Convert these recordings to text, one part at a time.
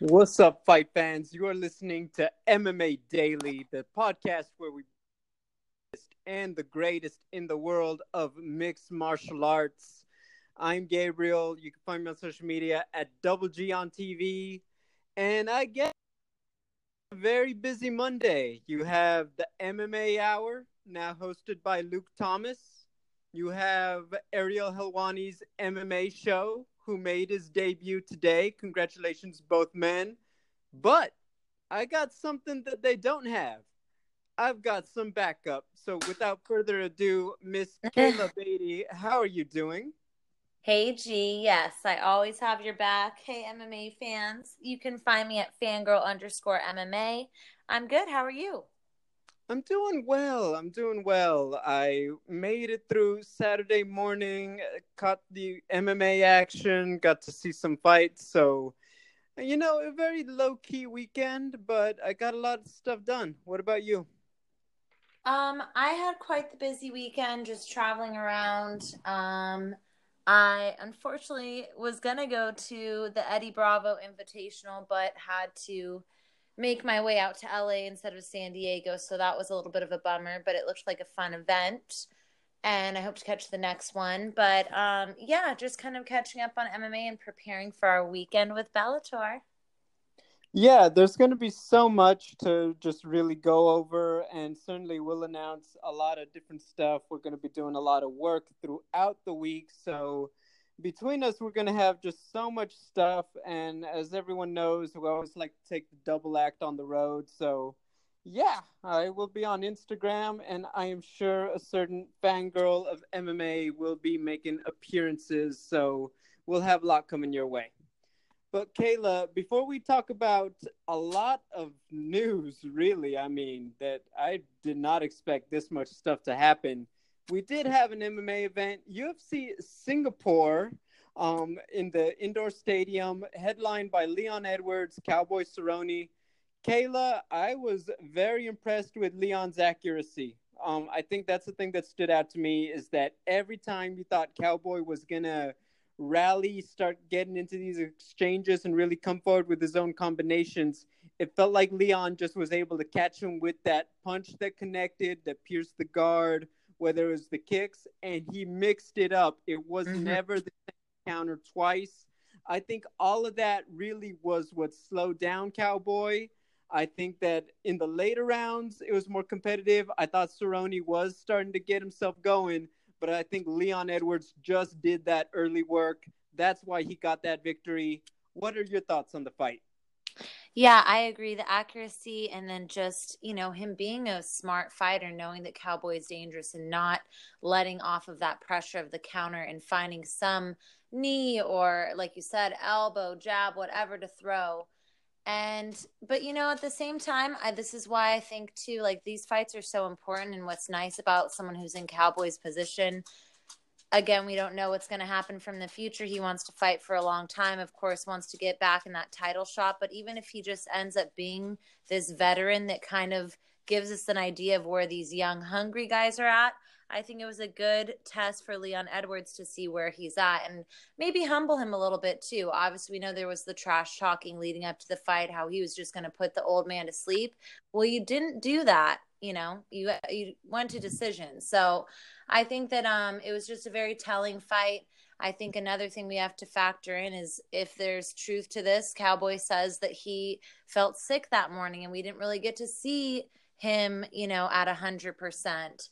What's up, fight fans? You are listening to MMA Daily, the podcast where we and the greatest in the world of mixed martial arts. I'm Gabriel. You can find me on social media at Double G on TV. And I get a very busy Monday. You have the MMA Hour, now hosted by Luke Thomas. You have Ariel Helwani's MMA show, who made his debut today. Congratulations, both men. But I got something that they don't have. I've got some backup. So without further ado, Miss Kayla Beatty, how are you doing? Hey G, yes, I always have your back. Hey MMA fans, you can find me at fangirl underscore MMA. I'm good. How are you? I'm doing well. I'm doing well. I made it through Saturday morning, caught the MMA action, got to see some fights. So, you know, a very low key weekend, but I got a lot of stuff done. What about you? Um, I had quite the busy weekend just traveling around. Um, I unfortunately was going to go to the Eddie Bravo Invitational, but had to make my way out to LA instead of San Diego. So that was a little bit of a bummer, but it looked like a fun event. And I hope to catch the next one. But um, yeah, just kind of catching up on MMA and preparing for our weekend with Bellator. Yeah, there's going to be so much to just really go over, and certainly we'll announce a lot of different stuff. We're going to be doing a lot of work throughout the week. So, between us, we're going to have just so much stuff. And as everyone knows, we always like to take the double act on the road. So, yeah, I will be on Instagram, and I am sure a certain fangirl of MMA will be making appearances. So, we'll have a lot coming your way. But, Kayla, before we talk about a lot of news, really, I mean, that I did not expect this much stuff to happen we did have an MMA event, UFC Singapore, um, in the indoor stadium, headlined by Leon Edwards, Cowboy Cerrone. Kayla, I was very impressed with Leon's accuracy. Um, I think that's the thing that stood out to me is that every time you thought Cowboy was gonna rally, start getting into these exchanges, and really come forward with his own combinations, it felt like Leon just was able to catch him with that punch that connected, that pierced the guard, whether it was the kicks, and he mixed it up. It was mm-hmm. never the same counter twice. I think all of that really was what slowed down Cowboy. I think that in the later rounds, it was more competitive. I thought Cerrone was starting to get himself going, but I think Leon Edwards just did that early work. That's why he got that victory. What are your thoughts on the fight? Yeah, I agree. The accuracy and then just, you know, him being a smart fighter, knowing that Cowboy is dangerous and not letting off of that pressure of the counter and finding some knee or, like you said, elbow, jab, whatever to throw. And, but, you know, at the same time, I, this is why I think, too, like these fights are so important. And what's nice about someone who's in Cowboy's position again, we don't know what's going to happen from the future. He wants to fight for a long time, of course, wants to get back in that title shot. But even if he just ends up being this veteran that kind of gives us an idea of where these young, hungry guys are at, I think it was a good test for Leon Edwards to see where he's at and maybe humble him a little bit too. Obviously, we know there was the trash talking leading up to the fight, how he was just going to put the old man to sleep. Well, you didn't do that. You know, you you went to decision. So I think that um, it was just a very telling fight. I think another thing we have to factor in is if there's truth to this, Cowboy says that he felt sick that morning and we didn't really get to see him, you know, at a hundred percent.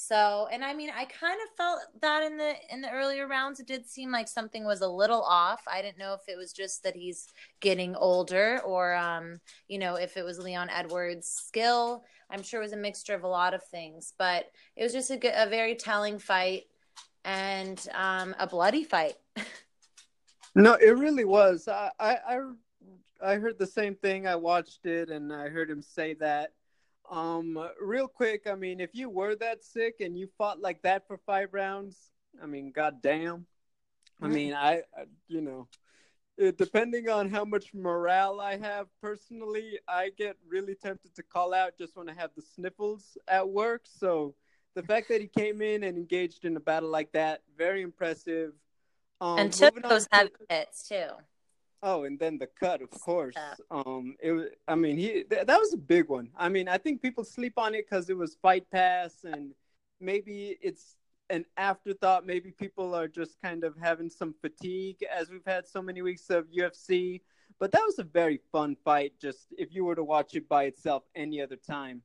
So, and I mean, I kind of felt that in the in the earlier rounds, it did seem like something was a little off. I didn't know if it was just that he's getting older, or um, you know, if it was Leon Edwards' skill. I'm sure it was a mixture of a lot of things, but it was just a, a very telling fight and um, a bloody fight. no, it really was. I, I I heard the same thing. I watched it, and I heard him say that um, real quick, I mean, if you were that sick and you fought like that for five rounds, I mean, goddamn. I mean, I, I you know, it, depending on how much morale I have personally, I get really tempted to call out just when I have the sniffles at work. So the fact that he came in and engaged in a battle like that, very impressive. Um, and took those heavy hits too. Oh, and then the cut, of course. Um, it was. I mean, he th- that was a big one. I mean, I think people sleep on it because it was Fight Pass, and maybe it's an afterthought. Maybe people are just kind of having some fatigue as we've had so many weeks of UFC. But that was a very fun fight. Just if you were to watch it by itself any other time.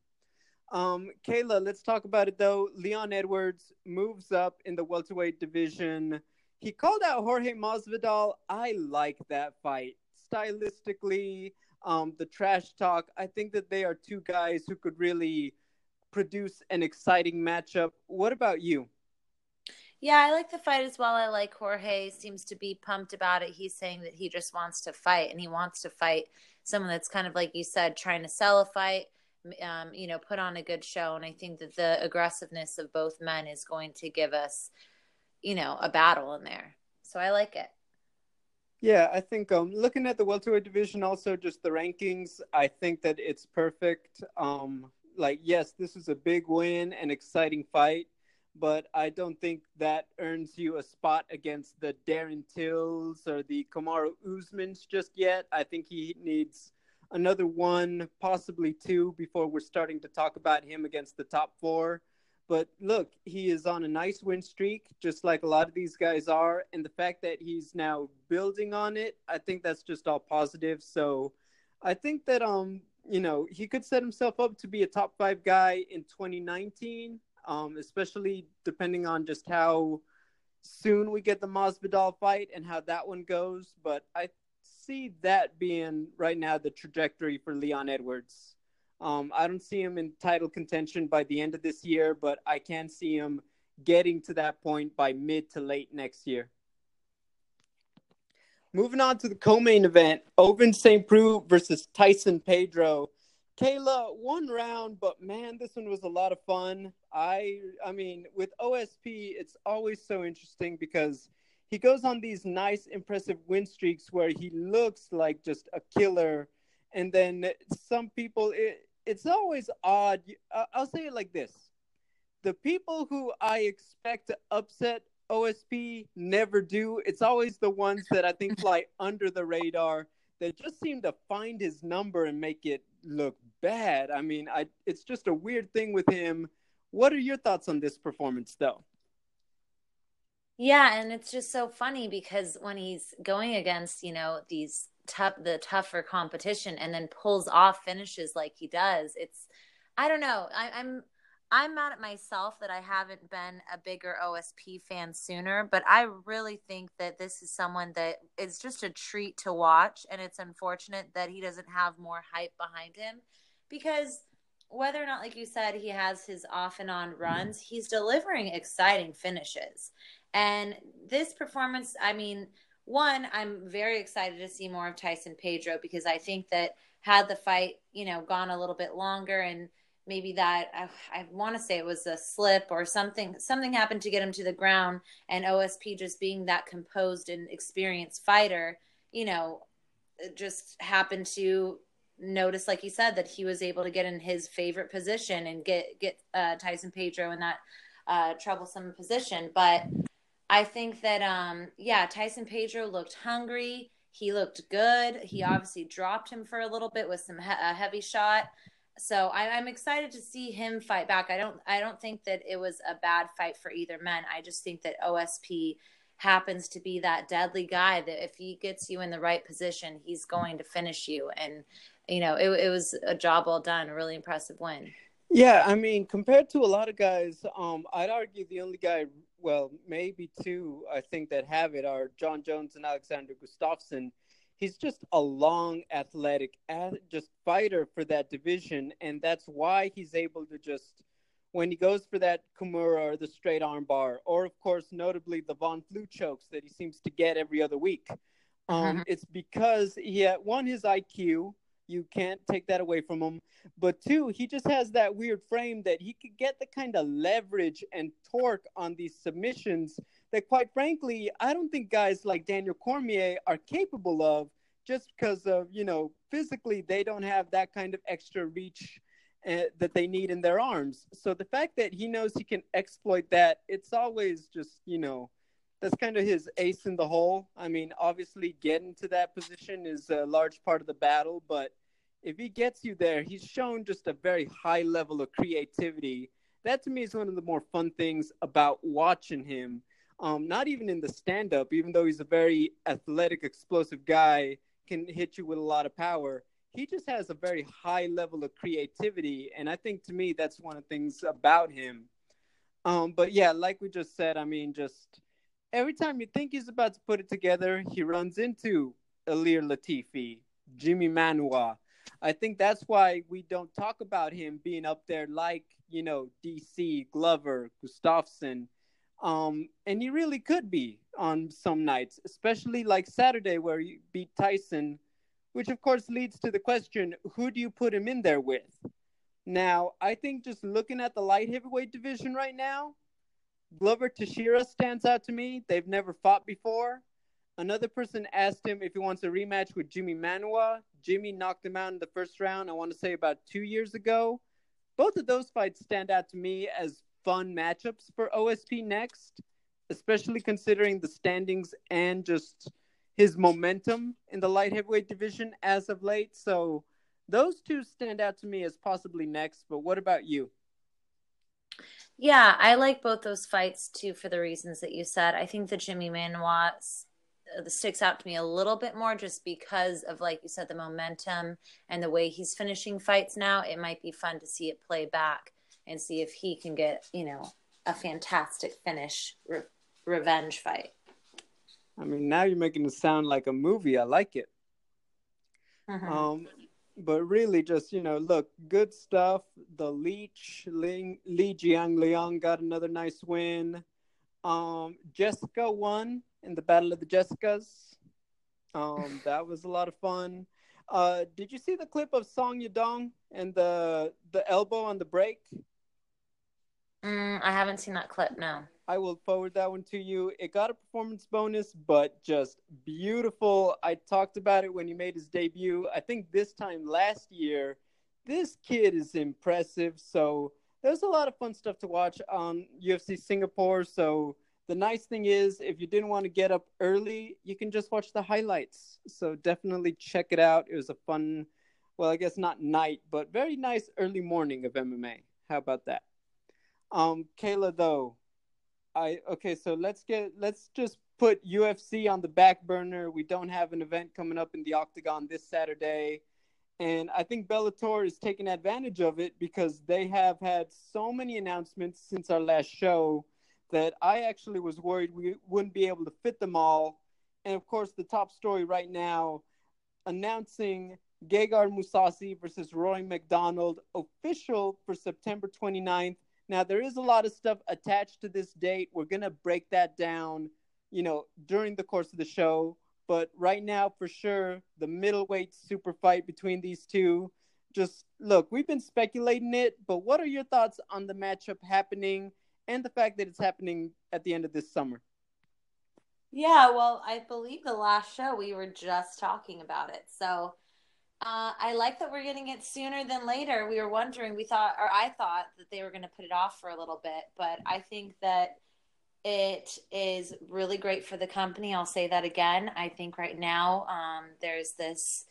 Um, Kayla, let's talk about it though. Leon Edwards moves up in the welterweight division. He called out Jorge Masvidal. I like that fight stylistically. Um, the trash talk. I think that they are two guys who could really produce an exciting matchup. What about you? Yeah, I like the fight as well. I like Jorge seems to be pumped about it. He's saying that he just wants to fight and he wants to fight someone that's kind of like you said, trying to sell a fight, um, you know, put on a good show. And I think that the aggressiveness of both men is going to give us, you know, a battle in there. So I like it. Yeah, I think um, looking at the welterweight division, also just the rankings, I think that it's perfect. Um, like, yes, this is a big win, an exciting fight but I don't think that earns you a spot against the Darren Tills or the Kamaru Usmans just yet. I think he needs another one, possibly two, before we're starting to talk about him against the top four. But look, he is on a nice win streak, just like a lot of these guys are. And the fact that he's now building on it, I think that's just all positive. So I think that, um, you know, he could set himself up to be a top five guy in 2019 um, especially depending on just how soon we get the Masvidal fight and how that one goes. But I see that being right now the trajectory for Leon Edwards. Um, I don't see him in title contention by the end of this year, but I can see him getting to that point by mid to late next year. Moving on to the co-main event, Ovince St. Preux versus Tyson Pedro. Kayla, one round, but man, this one was a lot of fun. I I mean, with OSP, it's always so interesting because he goes on these nice, impressive win streaks where he looks like just a killer, and then some people, it, it's always odd. Uh, I'll say it like this: the people who I expect to upset OSP never do. It's always the ones that I think fly under the radar. that just seem to find his number and make it look bad. I mean, I it's just a weird thing with him. What are your thoughts on this performance though? Yeah, and it's just so funny because when he's going against, you know, these tough the tougher competition and then pulls off finishes like he does, it's I don't know. I, I'm I'm mad at myself that I haven't been a bigger OSP fan sooner, but I really think that this is someone that is just a treat to watch. And it's unfortunate that he doesn't have more hype behind him because whether or not, like you said, he has his off and on runs, he's delivering exciting finishes. And this performance, I mean, one, I'm very excited to see more of Tyson Pedro because I think that had the fight, you know, gone a little bit longer and maybe that I, I want to say it was a slip or something something happened to get him to the ground and OSP just being that composed and experienced fighter you know just happened to notice like you said that he was able to get in his favorite position and get get uh, Tyson Pedro in that uh, troublesome position. But I think that um yeah Tyson Pedro looked hungry he looked good he obviously dropped him for a little bit with some he- a heavy shot so I, am excited to see him fight back. I don't I don't think that it was a bad fight for either men. I just think that OSP happens to be that deadly guy that if he gets you in the right position, he's going to finish you. And you know, it, it was a job well done, a really impressive win. Yeah, I mean, compared to a lot of guys, um, I'd argue the only guy, well, maybe two, I think that have it are Jon Jones and Alexander Gustafsson he's just a long athletic just fighter for that division and that's why he's able to just when he goes for that Kimura or the straight arm bar or of course notably the Von Flue chokes that he seems to get every other week um, mm-hmm. it's because he had one his IQ you can't take that away from him but two he just has that weird frame that he could get the kind of leverage and torque on these submissions that quite frankly, I don't think guys like Daniel Cormier are capable of just because of, you know, physically they don't have that kind of extra reach uh, that they need in their arms. So the fact that he knows he can exploit that, it's always just, you know, that's kind of his ace in the hole. I mean, obviously, getting to that position is a large part of the battle, but if he gets you there, he's shown just a very high level of creativity. That to me is one of the more fun things about watching him. Um, not even in the stand up, even though he's a very athletic, explosive guy, can hit you with a lot of power. He just has a very high level of creativity. And I think to me, that's one of the things about him. Um, but yeah, like we just said, I mean, just every time you think he's about to put it together, he runs into Ilir Latifi, Jimi Manuwa. I think that's why we don't talk about him being up there like, you know, DC, Glover, Gustafsson. Um, and he really could be on some nights, especially like Saturday where he beat Tyson, which of course leads to the question who do you put him in there with? Now, I think just looking at the light heavyweight division right now, Glover Teixeira stands out to me. They've never fought before. Another person asked him if he wants a rematch with Jimi Manuwa. Jimi knocked him out in the first round, I want to say about two years ago. Both of those fights stand out to me as fun matchups for OSP next, especially considering the standings and just his momentum in the light heavyweight division as of late. So those two stand out to me as possibly next. But what about you? Yeah, I like both those fights too for the reasons that you said. I think the Jimi Manuwa uh, sticks out to me a little bit more just because of, like you said, the momentum and the way he's finishing fights now. It might be fun to see it play back and see if he can get, you know, a fantastic finish re- revenge fight. I mean, now you're making it sound like a movie. I like it. Mm-hmm. Um, but really just you know look good stuff the leech Ling, Li Jingliang got another nice win um jessica won in the battle of the jessicas um that was a lot of fun uh did you see the clip of song yadong and the the elbow on the break mm, i haven't seen that clip no I will forward that one to you. It got a performance bonus, but just beautiful. I talked about it when he made his debut. I think this time last year. This kid is impressive. So there's a lot of fun stuff to watch on UFC Singapore. So the nice thing is, if you didn't want to get up early, you can just watch the highlights. So definitely check it out. It was a fun, well, I guess not night, but very nice early morning of MMA. How about that? Um, Kayla, though, I okay, so let's get let's just put UFC on the back burner. We don't have an event coming up in the Octagon this Saturday. And I think Bellator is taking advantage of it because they have had so many announcements since our last show that I actually was worried we wouldn't be able to fit them all. And of course, the top story right now announcing Gegard Mousasi versus Rory MacDonald official for September 29th now, there is a lot of stuff attached to this date. We're going to break that down, you know, during the course of the show. But right now, for sure, the middleweight super fight between these two. Just look, we've been speculating it, but what are your thoughts on the matchup happening and the fact that it's happening at the end of this summer? Yeah, well, I believe the last show we were just talking about it. So uh, I like that we're getting it sooner than later. We were wondering, we thought, or I thought that they were going to put it off for a little bit, but I think that it is really great for the company. I'll say that again. I think right now um, there's this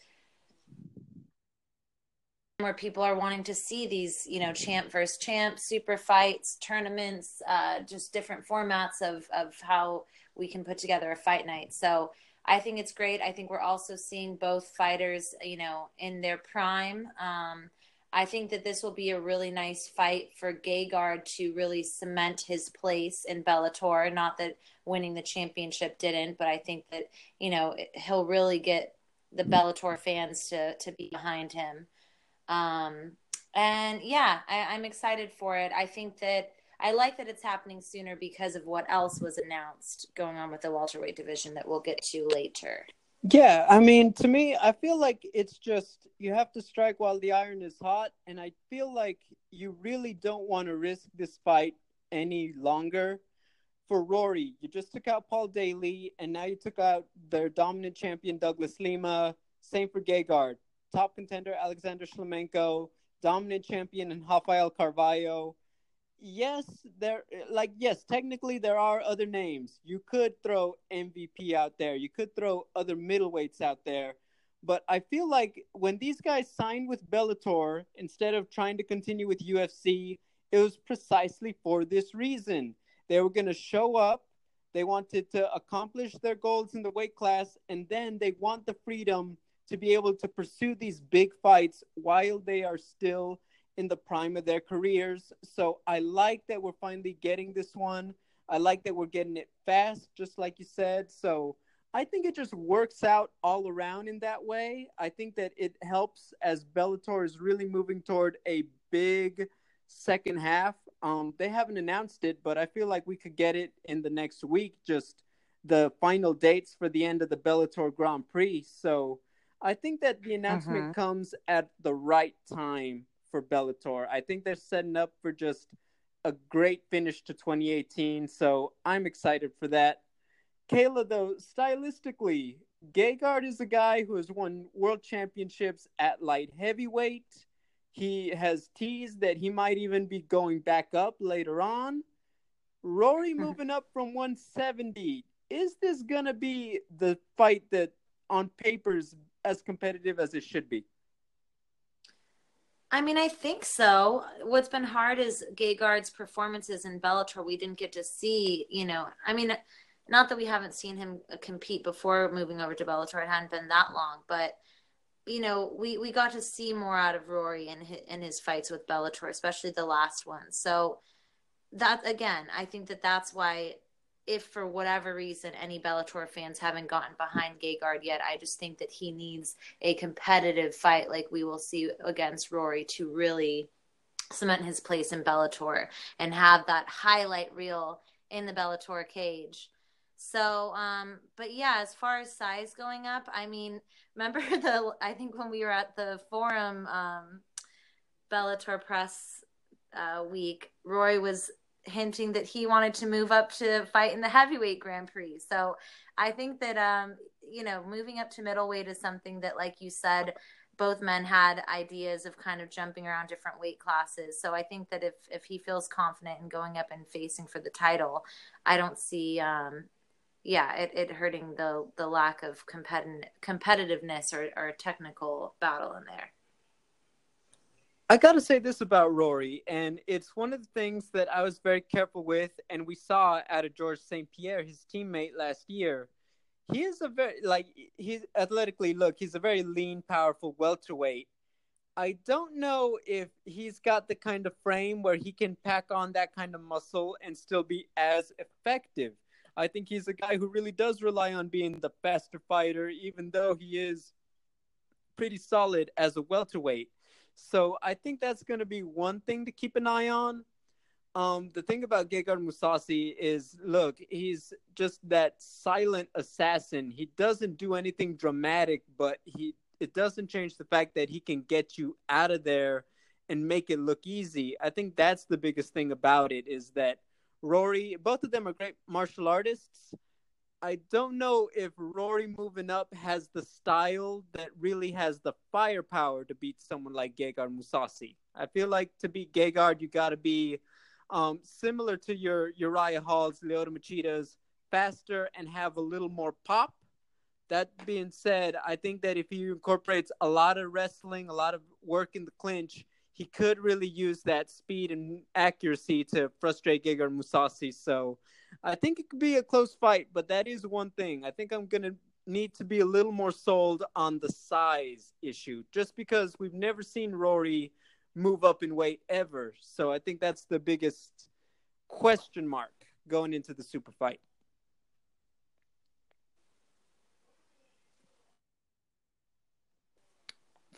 where people are wanting to see these, you know, champ versus champ, super fights, tournaments, uh, just different formats of of how we can put together a fight night. So I think it's great. I think we're also seeing both fighters, you know, in their prime. Um, I think that this will be a really nice fight for Gegard to really cement his place in Bellator. Not that winning the championship didn't, but I think that you know he'll really get the Bellator fans to to be behind him. Um, and yeah, I, I'm excited for it. I think that I like that it's happening sooner because of what else was announced going on with the welterweight division that we'll get to later. Yeah, I mean, to me, I feel like it's just you have to strike while the iron is hot, and I feel like you really don't want to risk this fight any longer. For Rory, you just took out Paul Daley, and now you took out their dominant champion Douglas Lima. Same for Gegard, top contender Alexander Shlemenko, dominant champion and Rafael Carvalho yes, there eh, like yes, technically there are other names. You could throw MVP out there. You could throw other middleweights out there. But I feel like when these guys signed with Bellator instead of trying to continue with UFC, it was precisely for this reason. They were going to show up, they wanted to accomplish their goals in the weight class, and then they want the freedom to be able to pursue these big fights while they are still in the prime of their careers. So I like that we're finally getting this one. I like that we're getting it fast, just like you said. So I think it just works out all around in that way. I think that it helps as Bellator is really moving toward a big second half. Um, they haven't announced it, but I feel like we could get it in the next week. Just the final dates for the end of the Bellator Grand Prix. So I think that the announcement mm-hmm. comes at the right time for Bellator. I think they're setting up for just a great finish to 2018. So I'm excited for that. Kayla, though, stylistically, Gegard is a guy who has won world championships at light heavyweight. He has teased that he might even be going back up later on. Rory mm-hmm. moving up from 170. Is this going to be the fight that on paper is as competitive as it should be? I mean, I think so. What's been hard is Gegard's performances in Bellator. We didn't get to see, you know, I mean, not that we haven't seen him uh, compete before moving over to Bellator. It hadn't been that long, but you know, we we got to see more out of Rory in his, in his fights with Bellator, especially the last one. So that again, I think that that's why if for whatever reason any Bellator fans haven't gotten behind Gegard yet, I just think that he needs a competitive fight like we will see against Rory to really cement his place in Bellator and have that highlight reel in the Bellator cage. So, um, but yeah, as far as size going up, I mean, remember the, I think when we were at the forum, um, Bellator press, uh, week, Rory was hinting that he wanted to move up to fight in the heavyweight Grand Prix. So I think that um, you know, moving up to middleweight is something that, like you said, both men had ideas of kind of jumping around different weight classes. So I think that if if he feels confident in going up and facing for the title, I don't see um, yeah, it, it hurting the the lack of competitive competitiveness or, or technical battle in there. I got to say this about Rory, and it's one of the things that I was very careful with, and we saw out of George St. Pierre, his teammate last year. He is a very, like, he's athletically, look, he's a very lean, powerful welterweight. I don't know if he's got the kind of frame where he can pack on that kind of muscle and still be as effective. I think he's a guy who really does rely on being the faster fighter, even though he is pretty solid as a welterweight. So I think that's going to be one thing to keep an eye on. Um, the thing about Gegard Mousasi is, look, he's just that silent assassin. He doesn't do anything dramatic, but he it doesn't change the fact that he can get you out of there and make it look easy. I think that's the biggest thing about it is that Rory, both of them are great martial artists, I don't know if Rory moving up has the style that really has the firepower to beat someone like Gegard Mousasi. I feel like to beat Gegard, you got to be um, similar to your Uriah Halls, Lyoto Machida's, faster and have a little more pop. That being said, I think that if he incorporates a lot of wrestling, a lot of work in the clinch, he could really use that speed and accuracy to frustrate Gegard Mousasi. So I think it could be a close fight, but that is one thing. I think I'm going to need to be a little more sold on the size issue just because we've never seen Rory move up in weight ever. So I think that's the biggest question mark going into the super fight.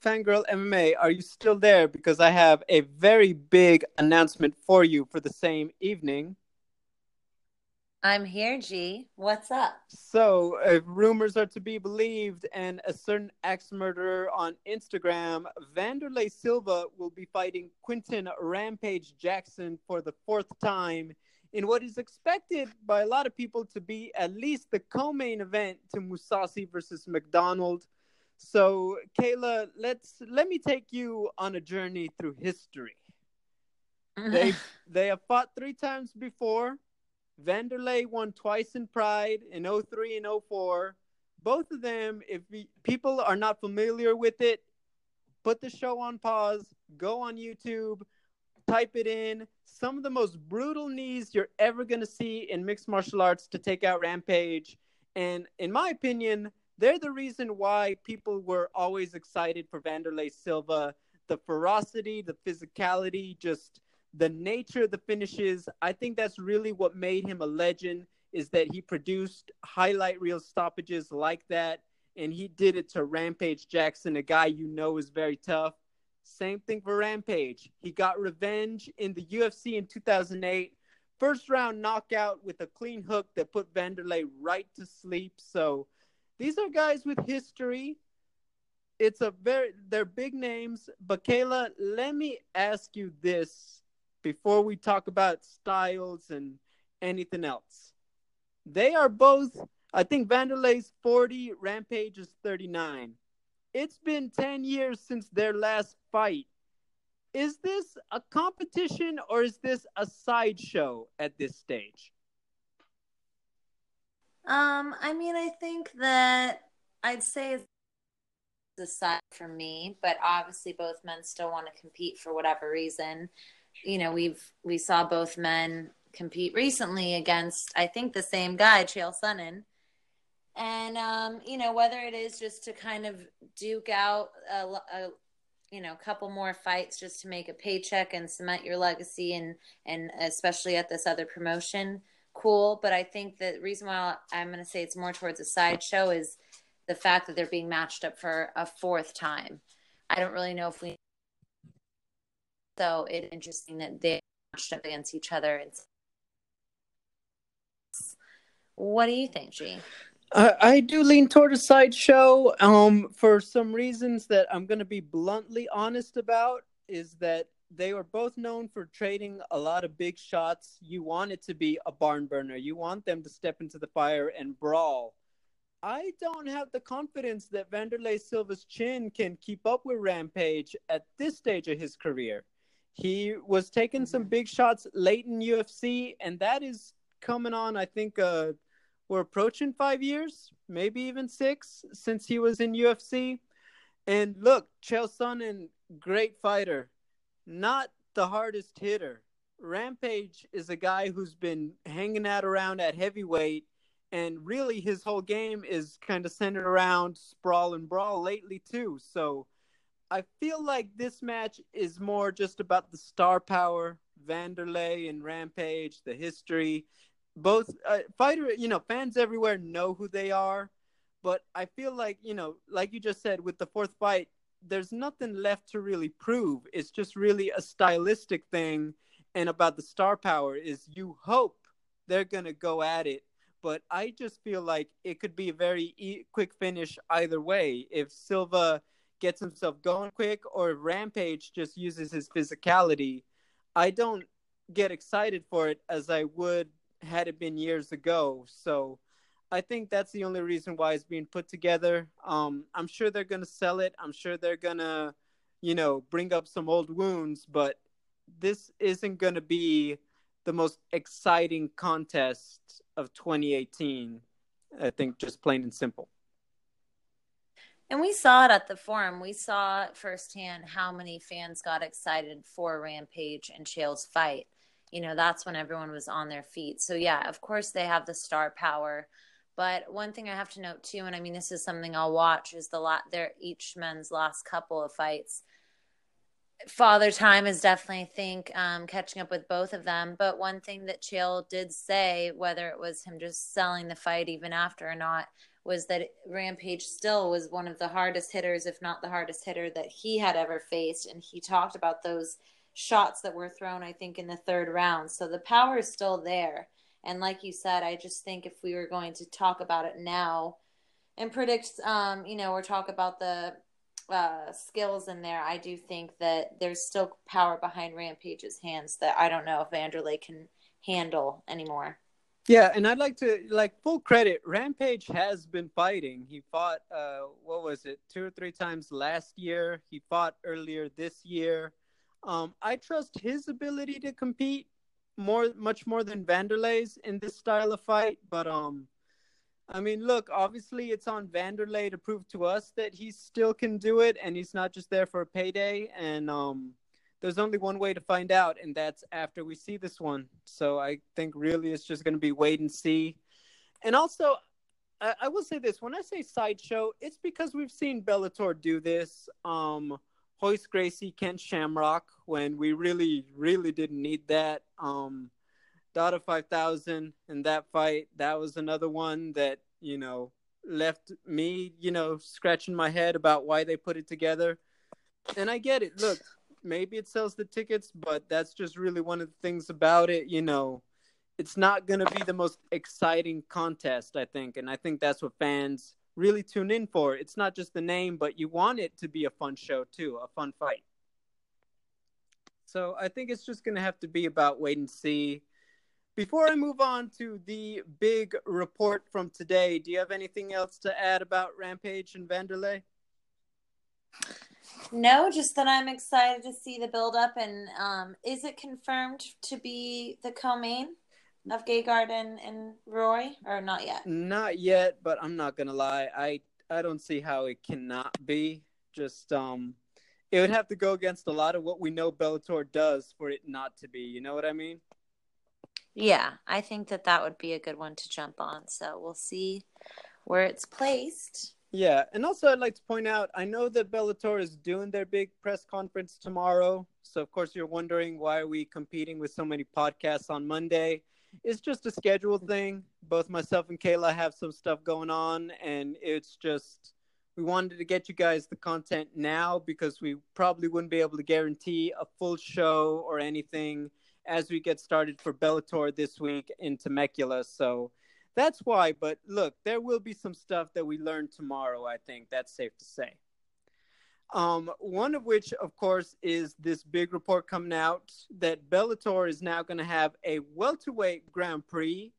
Fangirl MMA, are you still there? Because I have a very big announcement for you for the same evening. I'm here, G. What's up? So, if rumors are to be believed, and a certain ex murderer on Instagram, Vanderlei Silva will be fighting Quinton Rampage Jackson for the fourth time in what is expected by a lot of people to be at least the co-main event to Mousasi versus MacDonald. So, Kayla, let's let me take you on a journey through history. they they have fought three times before. Vanderlei won twice in Pride in 03 and 04. Both of them, if we, people are not familiar with it, put the show on pause, go on YouTube, type it in. Some of the most brutal knees you're ever going to see in mixed martial arts to take out Rampage. And in my opinion, they're the reason why people were always excited for Vanderlei Silva. The ferocity, the physicality, just the nature of the finishes. I think that's really what made him a legend is that he produced highlight reel stoppages like that and he did it to Rampage Jackson, a guy you know is very tough. Same thing for Rampage. He got revenge in the UFC in 2008. First round knockout with a clean hook that put Vanderlei right to sleep. So these are guys with history. It's a very they're big names. But Kayla, let me ask you this before we talk about styles and anything else. They are both I think Vanderlei's 40, Rampage is 39. It's been 10 years since their last fight. Is this a competition or is this a sideshow at this stage? Um, I mean, I think that I'd say it's a side for me, but obviously both men still want to compete for whatever reason. You know, we've we saw both men compete recently against I think the same guy, Chael Sonnen and um, you know whether it is just to kind of duke out a, a you know a couple more fights just to make a paycheck and cement your legacy and and especially at this other promotion cool but i think the reason why i'm going to say it's more towards a sideshow is the fact that they're being matched up for a fourth time i don't really know if we so it's interesting that they matched up against each other it's what do you think G? I, I do lean toward a sideshow. Um, for some reasons that I'm going to be bluntly honest about, is that they were both known for trading a lot of big shots. You want it to be a barn burner. You want them to step into the fire and brawl. I don't have the confidence that Vanderlei Silva's chin can keep up with Rampage at this stage of his career. He was taking some mm-hmm. big shots late in UFC, and that is coming on, I think, uh, we're approaching five years, maybe even six, since he was in UFC. And look, Chael Sonnen, great fighter, not the hardest hitter. Rampage is a guy who's been hanging out around at heavyweight, and really his whole game is kind of centered around sprawl and brawl lately too. So I feel like this match is more just about the star power, Vanderlei and Rampage, the history, both uh, fighter, you know, fans everywhere know who they are, but I feel like you know, like you just said, with the fourth fight, there's nothing left to really prove. It's just really a stylistic thing, and about the star power is you hope they're gonna go at it. But I just feel like it could be a very e- quick finish either way. If Silva gets himself going quick, or Rampage just uses his physicality, I don't get excited for it as I would had it been years ago. So I think that's the only reason why it's being put together. Um, I'm sure they're to sell it. I'm sure they're to, you know, bring up some old wounds, but this isn't to be the most exciting contest of 2018. I think just plain and simple. And we saw it at the forum. We saw firsthand how many fans got excited for Rampage and Chael's fight you know, that's when everyone was on their feet. So, yeah, of course, they have the star power. But one thing I have to note too, and I mean, this is something I'll watch, is the lot their each men's last couple of fights. Father Time is definitely, I think, um, catching up with both of them. But one thing that Chael did say, whether it was him just selling the fight even after or not, was that Rampage still was one of the hardest hitters, if not the hardest hitter that he had ever faced. And he talked about those shots that were thrown, I think, in the third round. So the power is still there. And like you said, I just think if we were going to talk about it now and predict, um, you know, or talk about the uh, skills in there, I do think that there's still power behind Rampage's hands that I don't know if Vanderlei can handle anymore. Yeah, and I'd like to like full credit. Rampage has been fighting. He fought uh what was it, two or three times last year. He fought earlier this year. Um, I trust his ability to compete more, much more than Vanderlei's in this style of fight. But um, I mean, look, obviously it's on Vanderlei to prove to us that he still can do it, and he's not just there for a payday. And um, there's only one way to find out, and that's after we see this one. So I think really it's just going to be wait and see. And also, I, I will say this: when I say sideshow, it's because we've seen Bellator do this. Um, Royce Gracie, Ken Shamrock, when we really, really didn't need that. Um, Dada 5000 in that fight, that was another one that, you know, left me, you know, scratching my head about why they put it together. And I get it. Look, maybe it sells the tickets, but that's just really one of the things about it, you know. It's not going to be the most exciting contest, I think, and I think that's what fans really tune in for. It's not just the name, but you want it to be a fun show too, a fun fight. So I think it's just going to have to be about wait and see. Before I move on to the big report from today, do you have anything else to add about Rampage and Vanderlei? No, just that I'm excited to see the build up. And um, is it confirmed to be the co-main? Of Gay Garden and Roy, or not yet? Not yet, but I'm not gonna lie. I I don't see how it cannot be. Just um, it would have to go against a lot of what we know Bellator does for it not to be. You know what I mean? Yeah, I think that that would be a good one to jump on. So we'll see where it's placed. Yeah, and also I'd like to point out I know that Bellator is doing their big press conference tomorrow. So of course you're wondering why are we competing with so many podcasts on Monday? It's just a schedule thing. Both myself and Kayla have some stuff going on, and it's just we wanted to get you guys the content now because we probably wouldn't be able to guarantee a full show or anything as we get started for Bellator this week in Temecula. So that's why. But look, there will be some stuff that we learn tomorrow. I think that's safe to say. Um, one of which, of course, is this big report coming out that Bellator is now going to have a welterweight Grand Prix,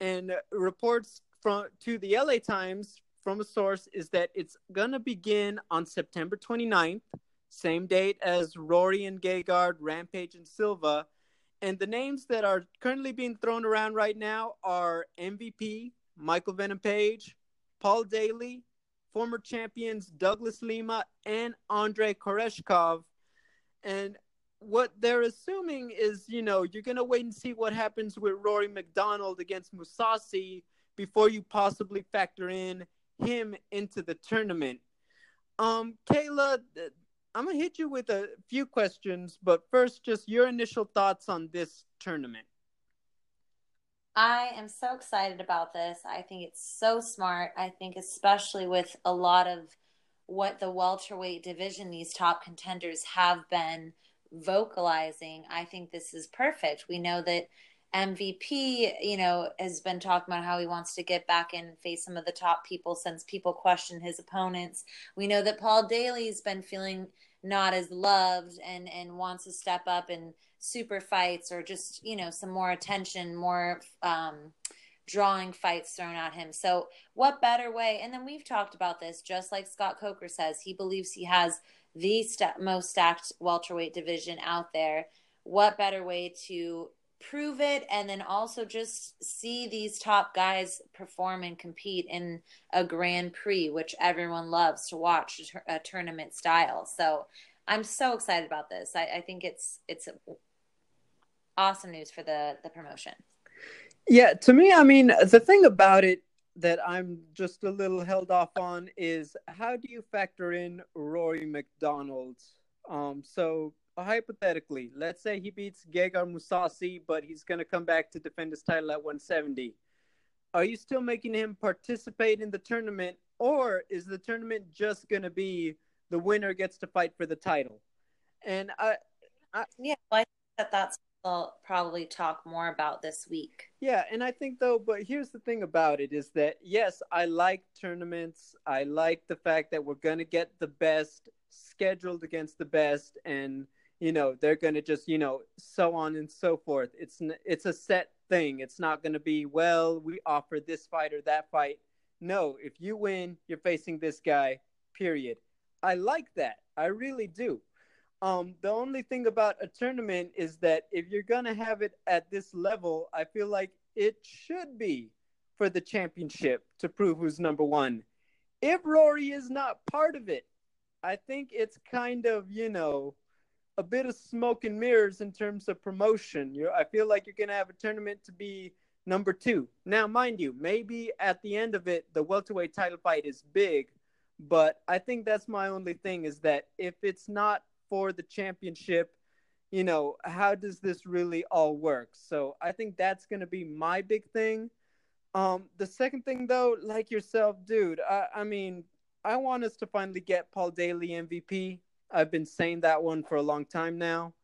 and reports from to the LA Times from a source is that it's going to begin on September 29th, same date as Rory and Gegard, Rampage and Silva. And the names that are currently being thrown around right now are MVP, Michael Venom Page, Paul Daley, former champions Douglas Lima and Andrei Koreshkov. And what they're assuming is, you know, you're going to wait and see what happens with Rory MacDonald against Mousasi before you possibly factor in him into the tournament. Um, Kayla, I'm going to hit you with a few questions, but first, just your initial thoughts on this tournament. I am so excited about this. I think it's so smart. I think, especially with a lot of what the welterweight division, these top contenders have been vocalizing, I think this is perfect. We know that MVP, you know, has been talking about how he wants to get back and face some of the top people since people question his opponents. We know that Paul Daley's been feeling not as loved and and wants to step up and super fights or just you know some more attention more um drawing fights thrown at him. So what better way? And then we've talked about this just like scott coker says he believes he has the st- most stacked welterweight division out there. What better way to prove it and then also just see these top guys perform and compete in a grand prix which everyone loves to watch a tournament style. So i'm so excited about this. I, I think it's it's awesome news for the the promotion. Yeah, to me, I mean, the thing about it that I'm just a little held off on is how do you factor in Rory MacDonald? Um, so hypothetically, let's say he beats Gegard Mousasi, but he's going to come back to defend his title at 170. Are you still making him participate in the tournament, or is the tournament just going to be the winner gets to fight for the title? And I, I yeah, well, I think that that's we'll probably talk more about this week. Yeah, and I think though, but here's the thing about it is that yes, I like tournaments. I like the fact that we're going to get the best scheduled against the best and you know, they're going to just, you know, so on and so forth. It's it's a set thing. It's not going to be, well, we offer this fight or that fight. No, if you win, you're facing this guy. Period. I like that. I really do. Um, the only thing about a tournament is that if you're gonna have it at this level, I feel like it should be for the championship to prove who's number one. If Rory is not part of it, I think it's kind of you know a bit of smoke and mirrors in terms of promotion. You, I feel like you're gonna have a tournament to be number two. Now, mind you, maybe at the end of it, the welterweight title fight is big, but I think that's my only thing is that if it's not for the championship, you know, how does this really all work? So I think that's going to be my big thing. Um, the second thing, though, like yourself, dude, I, I mean, I want us to finally get Paul Daley MVP. I've been saying that one for a long time now.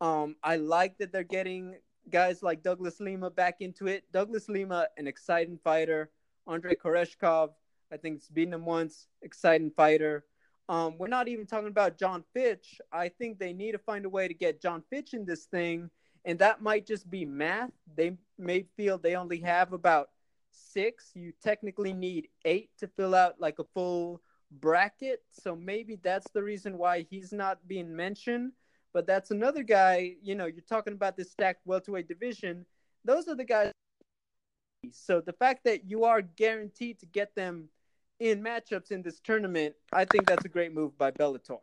Um, I like that they're getting guys like Douglas Lima back into it. Douglas Lima, an exciting fighter. andrey Koreshkov, I think it's beaten him once, exciting fighter. Um, we're not even talking about Jon Fitch. I think they need to find a way to get Jon Fitch in this thing, and that might just be math. They may feel they only have about six. You technically need eight to fill out like a full bracket. So maybe that's the reason why he's not being mentioned. But that's another guy, you know, you're talking about this stacked welterweight division. Those are the guys. So the fact that you are guaranteed to get them in matchups in this tournament, I think that's a great move by Bellator.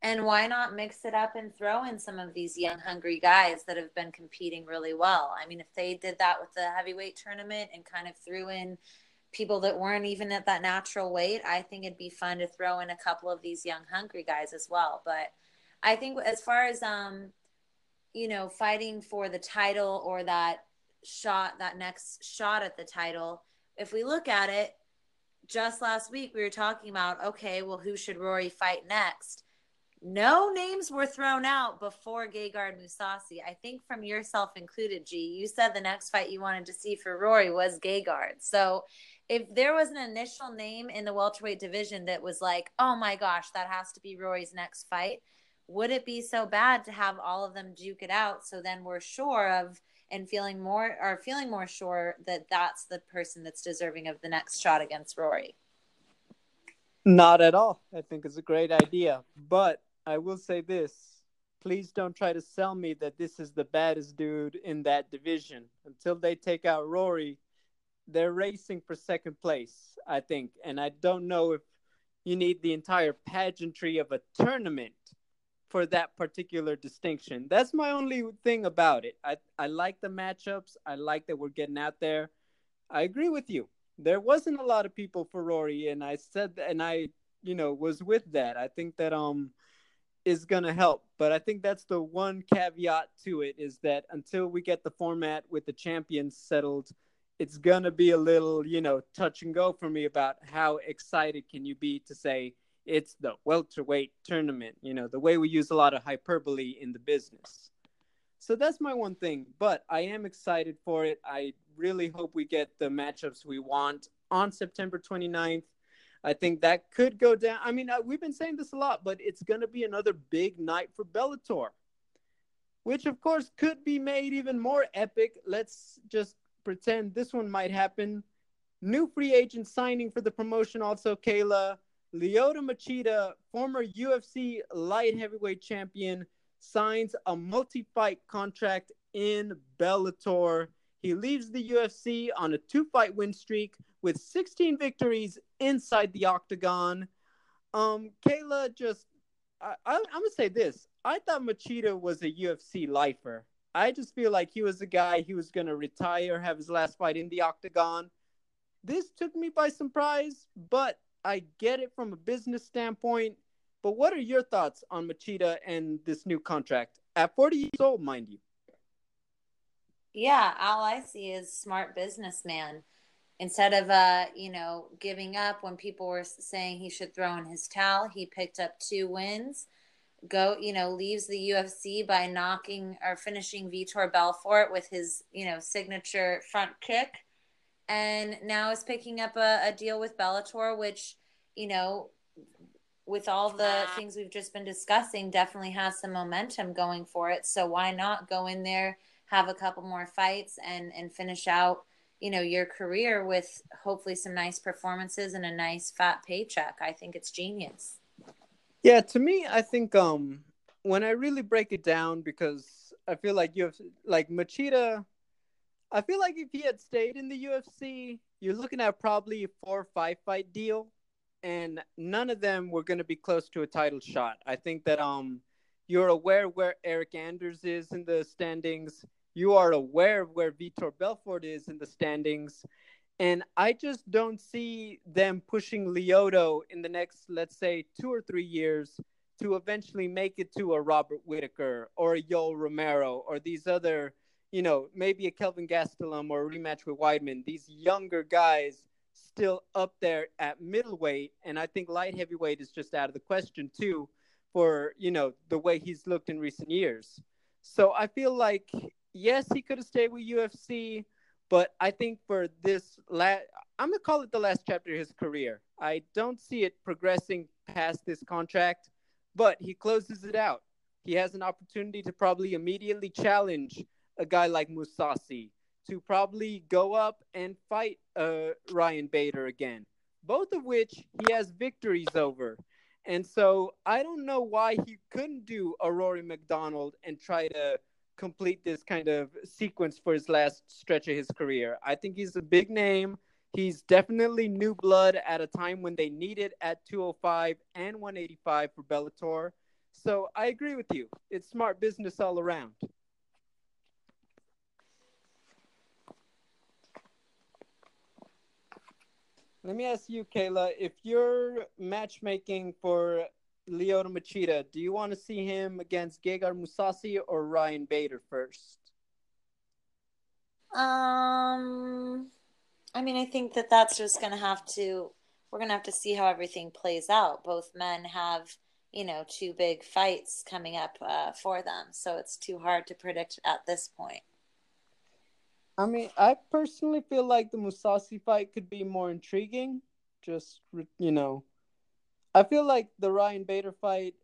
And why not mix it up and throw in some of these young, hungry guys that have been competing really well? I mean, if they did that with the heavyweight tournament and kind of threw in people that weren't even at that natural weight, I think it'd be fun to throw in a couple of these young, hungry guys as well. But I think as far as, um, you know, fighting for the title or that shot, that next shot at the title, if we look at it, just last week we were talking about okay, well, who should Rory fight next? No names were thrown out before Gegard Mousasi. I think from yourself included, G. You said the next fight you wanted to see for Rory was Gegard. So if there was an initial name in the welterweight division that was like, oh my gosh, that has to be Rory's next fight, would it be so bad to have all of them duke it out so then we're sure of and feeling more or feeling more sure that that's the person that's deserving of the next shot against Rory. Not at all. I think it's a great idea, but I will say this: please don't try to sell me that this is the baddest dude in that division. Until they take out Rory, they're racing for second place, I think, and I don't know if you need the entire pageantry of a tournament for that particular distinction. That's my only thing about it. I, I like the matchups. I like that we're getting out there. I agree with you. There wasn't a lot of people for Rory, and I said, and I, you know, was with that. I think that um is gonna help, but I think that's the one caveat to it is that until we get the format with the champions settled, it's gonna be a little, you know, touch and go for me about how excited can you be to say it's the welterweight tournament, you know, the way we use a lot of hyperbole in the business. So that's my one thing, but I am excited for it. I really hope we get the matchups we want on September 29th. I think that could go down. I mean, uh, we've been saying this a lot, but it's going to be another big night for Bellator, which of course could be made even more epic. Let's just pretend this one might happen. New free agent signing for the promotion, also, Kayla. Lyoto Machida, former UFC light heavyweight champion, signs a multi-fight contract in Bellator. He leaves the UFC on a two-fight win streak with 16 victories inside the octagon. Um, Kayla just, I, I, I'm gonna say this. I thought Machida was a UFC lifer. I just feel like he was a guy he was gonna retire, have his last fight in the octagon. This took me by surprise, but I get it from a business standpoint, but what are your thoughts on Machida and this new contract at 40 years old, mind you? Yeah, all I see is smart businessman. Instead of uh, you know, giving up when people were saying he should throw in his towel, he picked up two wins. Go, you know, leaves the UFC by knocking or finishing Vitor Belfort with his, you know, signature front kick and now is picking up a, a deal with Bellator, which, you know, with all the things we've just been discussing, definitely has some momentum going for it. So why not go in there, have a couple more fights, and and finish out, you know, your career with hopefully some nice performances and a nice fat paycheck. I think it's genius. Yeah, to me, I think um when I really break it down, because I feel like you have like Machida. I feel like if he had stayed in the UFC, you're looking at probably a four or five fight deal, and none of them were going to be close to a title shot. I think that um you're aware where Eryk Anders is in the standings. You are aware of where Vitor Belfort is in the standings. And I just don't see them pushing Lyoto in the next, let's say, two or three years to eventually make it to a Robert Whitaker or a Yoel Romero or these other, you know, maybe a Kelvin Gastelum or a rematch with Weidman. These younger guys still up there at middleweight. And I think light heavyweight is just out of the question, too, for, you know, the way he's looked in recent years. So I feel like, yes, he could have stayed with UFC but I think for this last, I'm gonna call it the last chapter of his career. I don't see it progressing past this contract, but he closes it out. He has an opportunity to probably immediately challenge a guy like Mousasi to probably go up and fight uh, Ryan Bader again, both of which he has victories over. And so I don't know why he couldn't do a Rory MacDonald and try to complete this kind of sequence for his last stretch of his career. I think he's a big name. He's definitely new blood at a time when they need it at 205 and 185 for Bellator. So I agree with you. It's smart business all around. Let me ask you, Kayla, if you're matchmaking for Lyoto Machida, do you want to see him against Gegard Mousasi or Ryan Bader first? Um, I mean, I think that that's just going to have to, we're going to have to see how everything plays out. Both men have, you know, two big fights coming up uh, for them. So it's too hard to predict at this point. I mean, I personally feel like the Mousasi fight could be more intriguing. Just, you know, I feel like the Ryan Bader fight,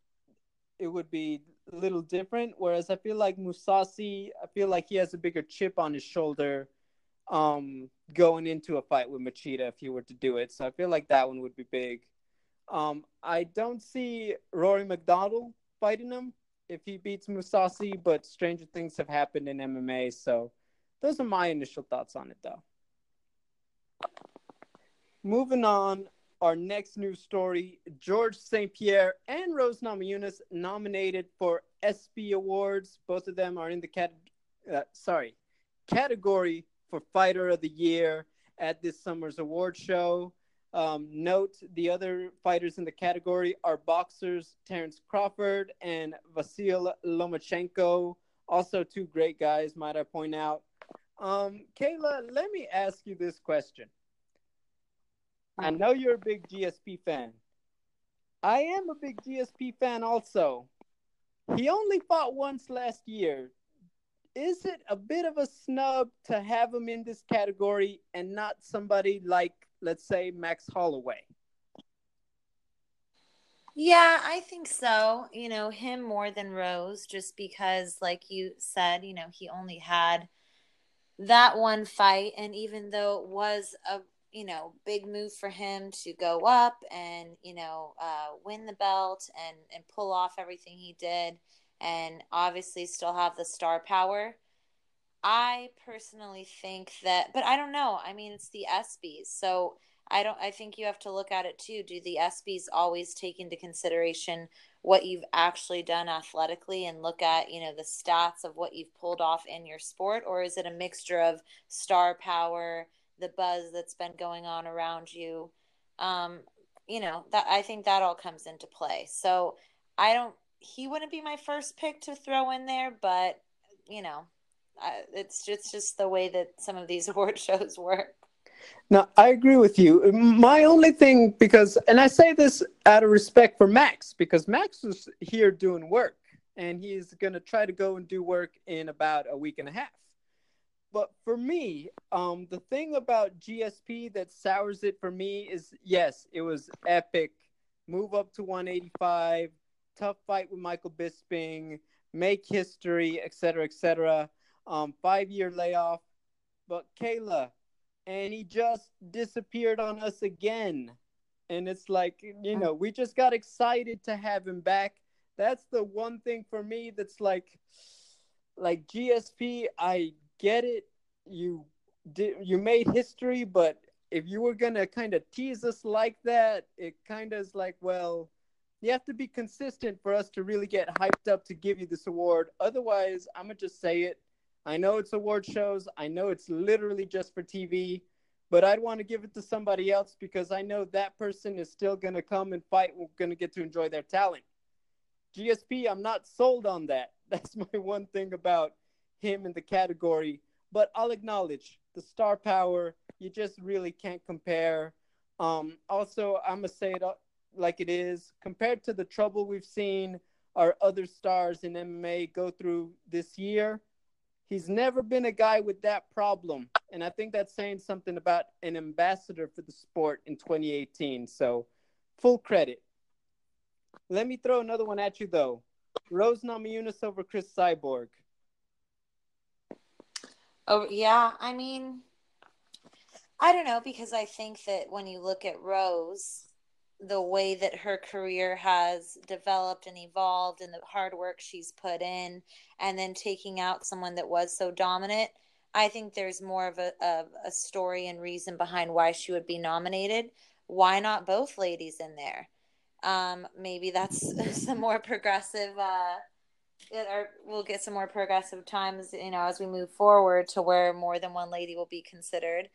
it would be a little different. Whereas I feel like Mousasi, I feel like he has a bigger chip on his shoulder um, going into a fight with Machida if he were to do it. So I feel like that one would be big. Um, I don't see Rory MacDonald fighting him if he beats Mousasi, but stranger things have happened in MMA. So those are my initial thoughts on it, though. Moving on, our next news story George St. Pierre and Rose Namajunas nominated for ESPY Awards. Both of them are in the cat- uh, sorry, category for Fighter of the Year at this summer's award show. Um, note the other fighters in the category are boxers Terence Crawford and Vasyl Lomachenko. Also, two great guys, might I point out. Um, Kayla, let me ask you this question. I know you're a big GSP fan. I am a big GSP fan also. He only fought once last year. Is it a bit of a snub to have him in this category and not somebody like, let's say, Max Holloway? Yeah, I think so. You know, him more than Rose, just because, like you said, you know, he only had that one fight. And even though it was a you know, big move for him to go up and, you know, uh, win the belt and, and pull off everything he did and obviously still have the star power. I personally think that, but I don't know. I mean, it's the ESPYs. So I don't, I think you have to look at it too. Do the ESPYs always take into consideration what you've actually done athletically and look at, you know, the stats of what you've pulled off in your sport? Or is it a mixture of star power? the buzz that's been going on around you um you know that i think that all comes into play so i don't he wouldn't be my first pick to throw in there but you know I, it's just just the way that some of these award shows work no, I agree with you. My only thing, because, and I say this out of respect for Max, because Max is here doing work and he's going to try to go and do work in about a week and a half. But for me, um, the thing about GSP that sours it for me is yes, it was epic. Move up to 185, tough fight with Michael Bisping, make history, etc., etc. Um, five year layoff. But Kayla, and he just disappeared on us again. and it's like you know we just got excited to have him back. That's the one thing for me that's like, like GSP. I get it. You did you made history, but if you were gonna kind of tease us like that, it kind of is like, well, you have to be consistent for us to really get hyped up to give you this award. Otherwise, I'm gonna just say it. I know it's award shows. I know it's literally just for TV, but I'd want to give it to somebody else because I know that person is still gonna come and fight. We're gonna get to enjoy their talent. GSP, I'm not sold on that. That's my one thing about him in the category. But I'll acknowledge the star power. You just really can't compare. Um, also, I'm gonna say it like it is compared to the trouble we've seen our other stars in MMA go through this year. He's never been a guy with that problem. And I think that's saying something about an ambassador for the sport in 2018. So, full credit. Let me throw another one at you, though. Rose Namajunas over Cris Cyborg. Oh, yeah. I mean, I don't know because I think that when you look at Rose, the way that her career has developed and evolved and the hard work she's put in and then taking out someone that was so dominant i think there's more of a, of a story and reason behind why she would be nominated. Why not both ladies in there? Um, maybe that's some more progressive uh, or we'll get some more progressive times you know as we move forward to where more than one lady will be considered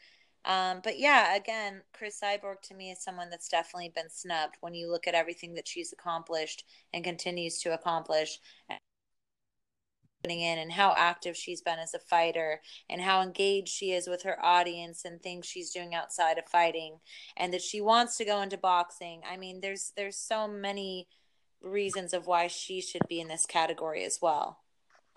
um, but yeah, again, Cris Cyborg to me is someone that's definitely been snubbed when you look at everything that she's accomplished and continues to accomplish in and how active she's been as a fighter and how engaged she is with her audience and things she's doing outside of fighting and that she wants to go into boxing. I mean, there's there's so many reasons of why she should be in this category as well.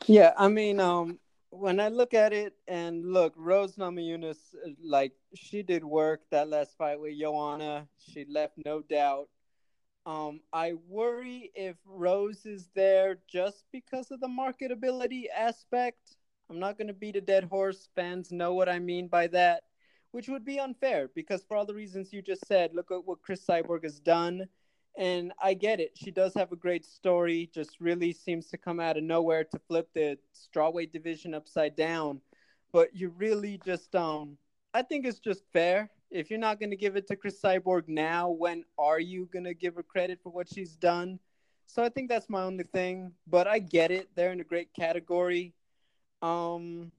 Yeah, I mean, um, when I look at it and look, Rose Namajunas, like she did work that last fight with Joanna. She left no doubt. Um, I worry if Rose is there just because of the marketability aspect. I'm not going to beat a dead horse. Fans know what I mean by that, which would be unfair because for all the reasons you just said, look at what Cris Cyborg has done and I get it. She does have a great story. Just really seems to come out of nowhere to flip the strawweight division upside down. But you really just um, I think it's just fair. If you're not going to give it to Cris Cyborg now, when are you going to give her credit for what she's done? So I think that's my only thing. But I get it. They're in a great category. Um,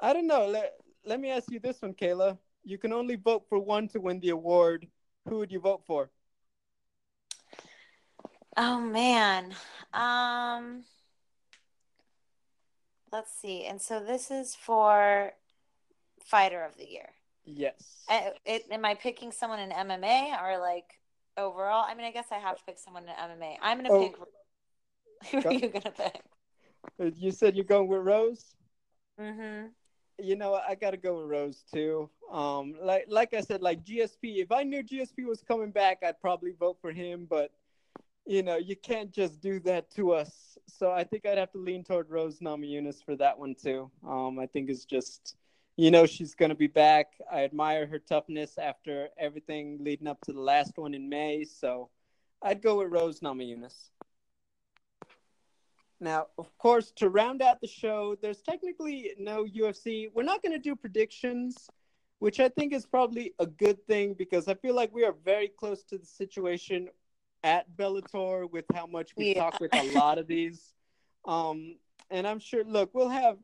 I don't know. Let Let me ask you this one, Kayla. You can only vote for one to win the award. Who would you vote for? Oh man. Um let's see. And so this is for fighter of the year. Yes. I, it, am I picking someone in MMA or like overall? I mean, I guess I have to pick someone in MMA. I'm gonna oh. pick. Who are you gonna pick? Uh, you said you're going with Rose. Mm-hmm. You know, I gotta go with Rose too. Um, like like I said, like GSP. If I knew GSP was coming back, I'd probably vote for him. But you know, you can't just do that to us. So I think I'd have to lean toward Rose Namajunas for that one too. Um, I think it's just, you know, she's gonna be back. I admire her toughness after everything leading up to the last one in May. So I'd go with Rose Namajunas. Now, of course, to round out the show, there's technically no UFC. We're not going to do predictions, which I think is probably a good thing because I feel like we are very close to the situation at Bellator with how much we yeah. talk with a lot of these. Um, and I'm sure, look, we'll have,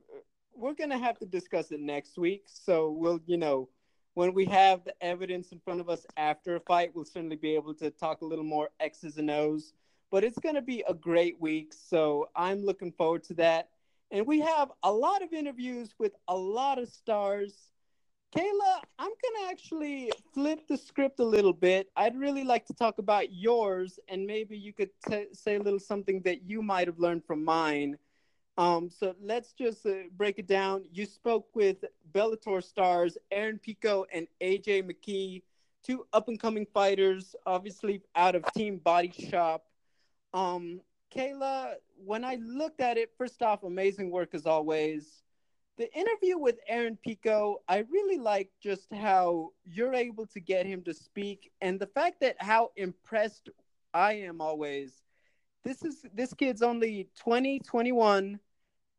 we're going to have to discuss it next week. So we'll, you know, when we have the evidence in front of us after a fight, we'll certainly be able to talk a little more X's and O's. But it's going to be a great week. So I'm looking forward to that. And we have a lot of interviews with a lot of stars Kayla, I'm going to actually flip the script a little bit. I'd really like to talk about yours, and maybe you could t- say a little something that you might have learned from mine. Um, so let's just uh, break it down. You spoke with Bellator stars Aaron Pico and AJ McKee, two up and coming fighters, obviously out of Team Body Shop. Um, Kayla, when I looked at it, first off, amazing work as always. The interview with Aaron Pico, I really like just how you're able to get him to speak and the fact that how impressed I am always. This is this kid's only 20, 21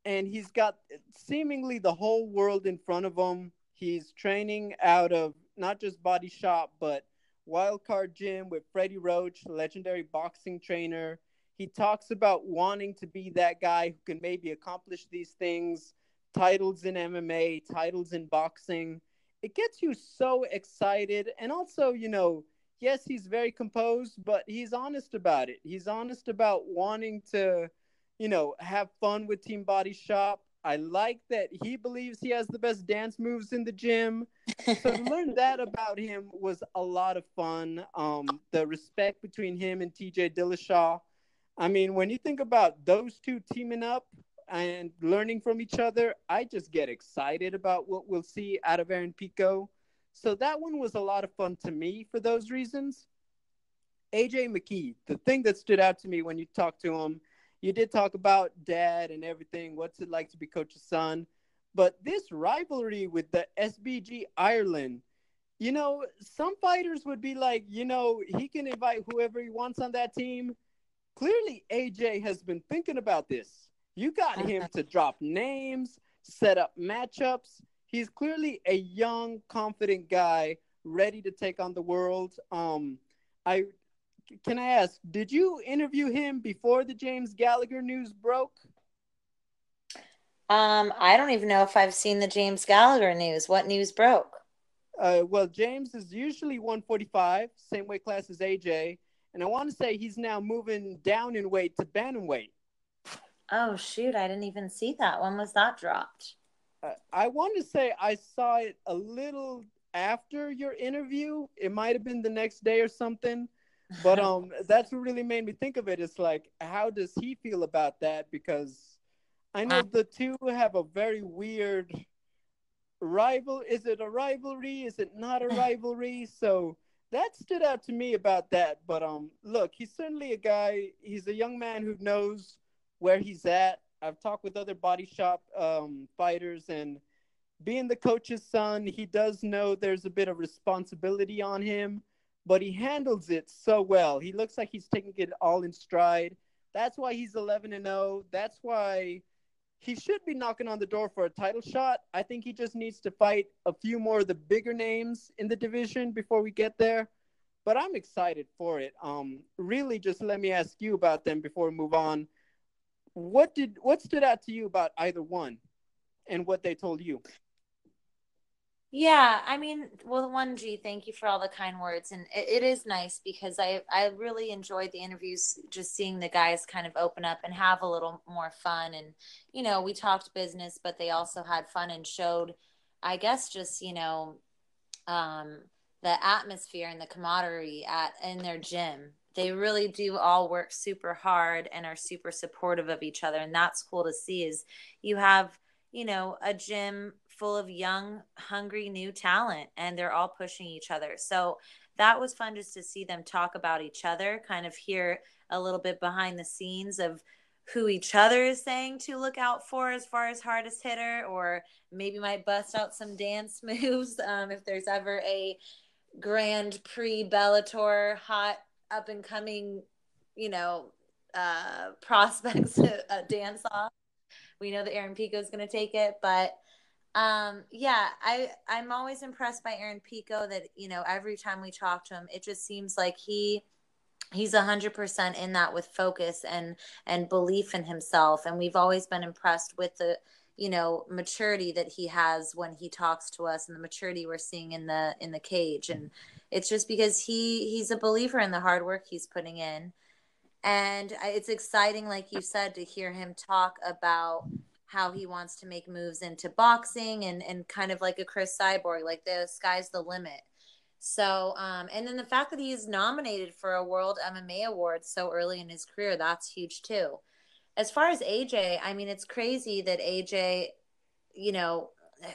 and he's got seemingly the whole world in front of him. He's training out of not just Body Shop but Wildcard Gym with Freddie Roach, legendary boxing trainer. He talks about wanting to be that guy who can maybe accomplish these things titles in MMA, titles in boxing. It gets you so excited. And also, you know, yes, he's very composed, but he's honest about it. He's honest about wanting to, you know, have fun with Team Body Shop. I like that he believes he has the best dance moves in the gym. So to learn that about him was a lot of fun. Um, the respect between him and TJ Dillashaw. I mean, when you think about those two teaming up, and learning from each other, I just get excited about what we'll see out of Aaron Pico. So that one was a lot of fun to me for those reasons. AJ McKee, the thing that stood out to me when you talked to him, you did talk about dad and everything. What's it like to be coach's son? But this rivalry with the SBG Ireland, you know, some fighters would be like, you know, he can invite whoever he wants on that team. Clearly, AJ has been thinking about this you got him to drop names, set up matchups. He's clearly a young, confident guy ready to take on the world. Um, I can I ask, did you interview him before the James Gallagher news broke? Um, I don't even know if I've seen the James Gallagher news. What news broke? Uh, well, James is usually 145, same weight class as AJ, and I want to say he's now moving down in weight to bantamweight. Oh shoot! I didn't even see that. When was that dropped? Uh, I want to say I saw it a little after your interview. It might have been the next day or something. But um, that's what really made me think of it. It's like, how does he feel about that? Because I know the two have a very weird rival. Is it a rivalry? Is it not a rivalry? So that stood out to me about that. But um, look, he's certainly a guy. He's a young man who knows where he's at. I've talked with other body shop um, fighters, and being the coach's son, he does know there's a bit of responsibility on him, but he handles it so well. He looks like he's taking it all in stride. That's why he's 11 and 0. That's why he should be knocking on the door for a title shot. I think he just needs to fight a few more of the bigger names in the division before we get there. But I'm excited for it. Um, really, just let me ask you about them before we move on what did what stood out to you about either one and what they told you? Yeah i mean well one g thank you for all the kind words. And it, it is nice because i i really enjoyed the interviews just seeing the guys kind of open up and have a little more fun. And you know we talked business but they also had fun and showed i guess just you know um the atmosphere and the camaraderie at in their gym they really do all work super hard and are super supportive of each other and that's cool to see is you have you know a gym full of young hungry new talent and they're all pushing each other. So that was fun just to see them talk about each other kind of hear a little bit behind the scenes of who each other is saying to look out for as far as hardest hitter or maybe might bust out some dance moves um, if there's ever a grand prix bellator hot up and coming, you know, uh, prospects uh, dance off. We know that Aaron Pico is going to take it, but um, yeah, I I'm always impressed by Aaron Pico. That you know, every time we talk to him, it just seems like he he's a hundred percent in that with focus and and belief in himself. And we've always been impressed with the you know maturity that he has when he talks to us and the maturity we're seeing in the in the cage. And it's just because he he's a believer in the hard work he's putting in. And it's exciting like you said to hear him talk about how he wants to make moves into boxing and and kind of like a cris Cyborg like the sky's the limit. So um and then the fact that he's nominated for a world MMA award so early in his career that's huge too as far as AJ I mean it's crazy that AJ you know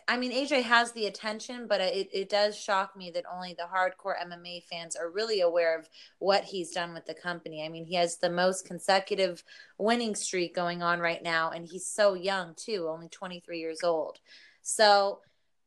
I mean, AJ has the attention, but it, it does shock me that only the hardcore MMA fans are really aware of what he's done with the company. I mean, he has the most consecutive winning streak going on right now, and he's so young, too, only 23 years old. So,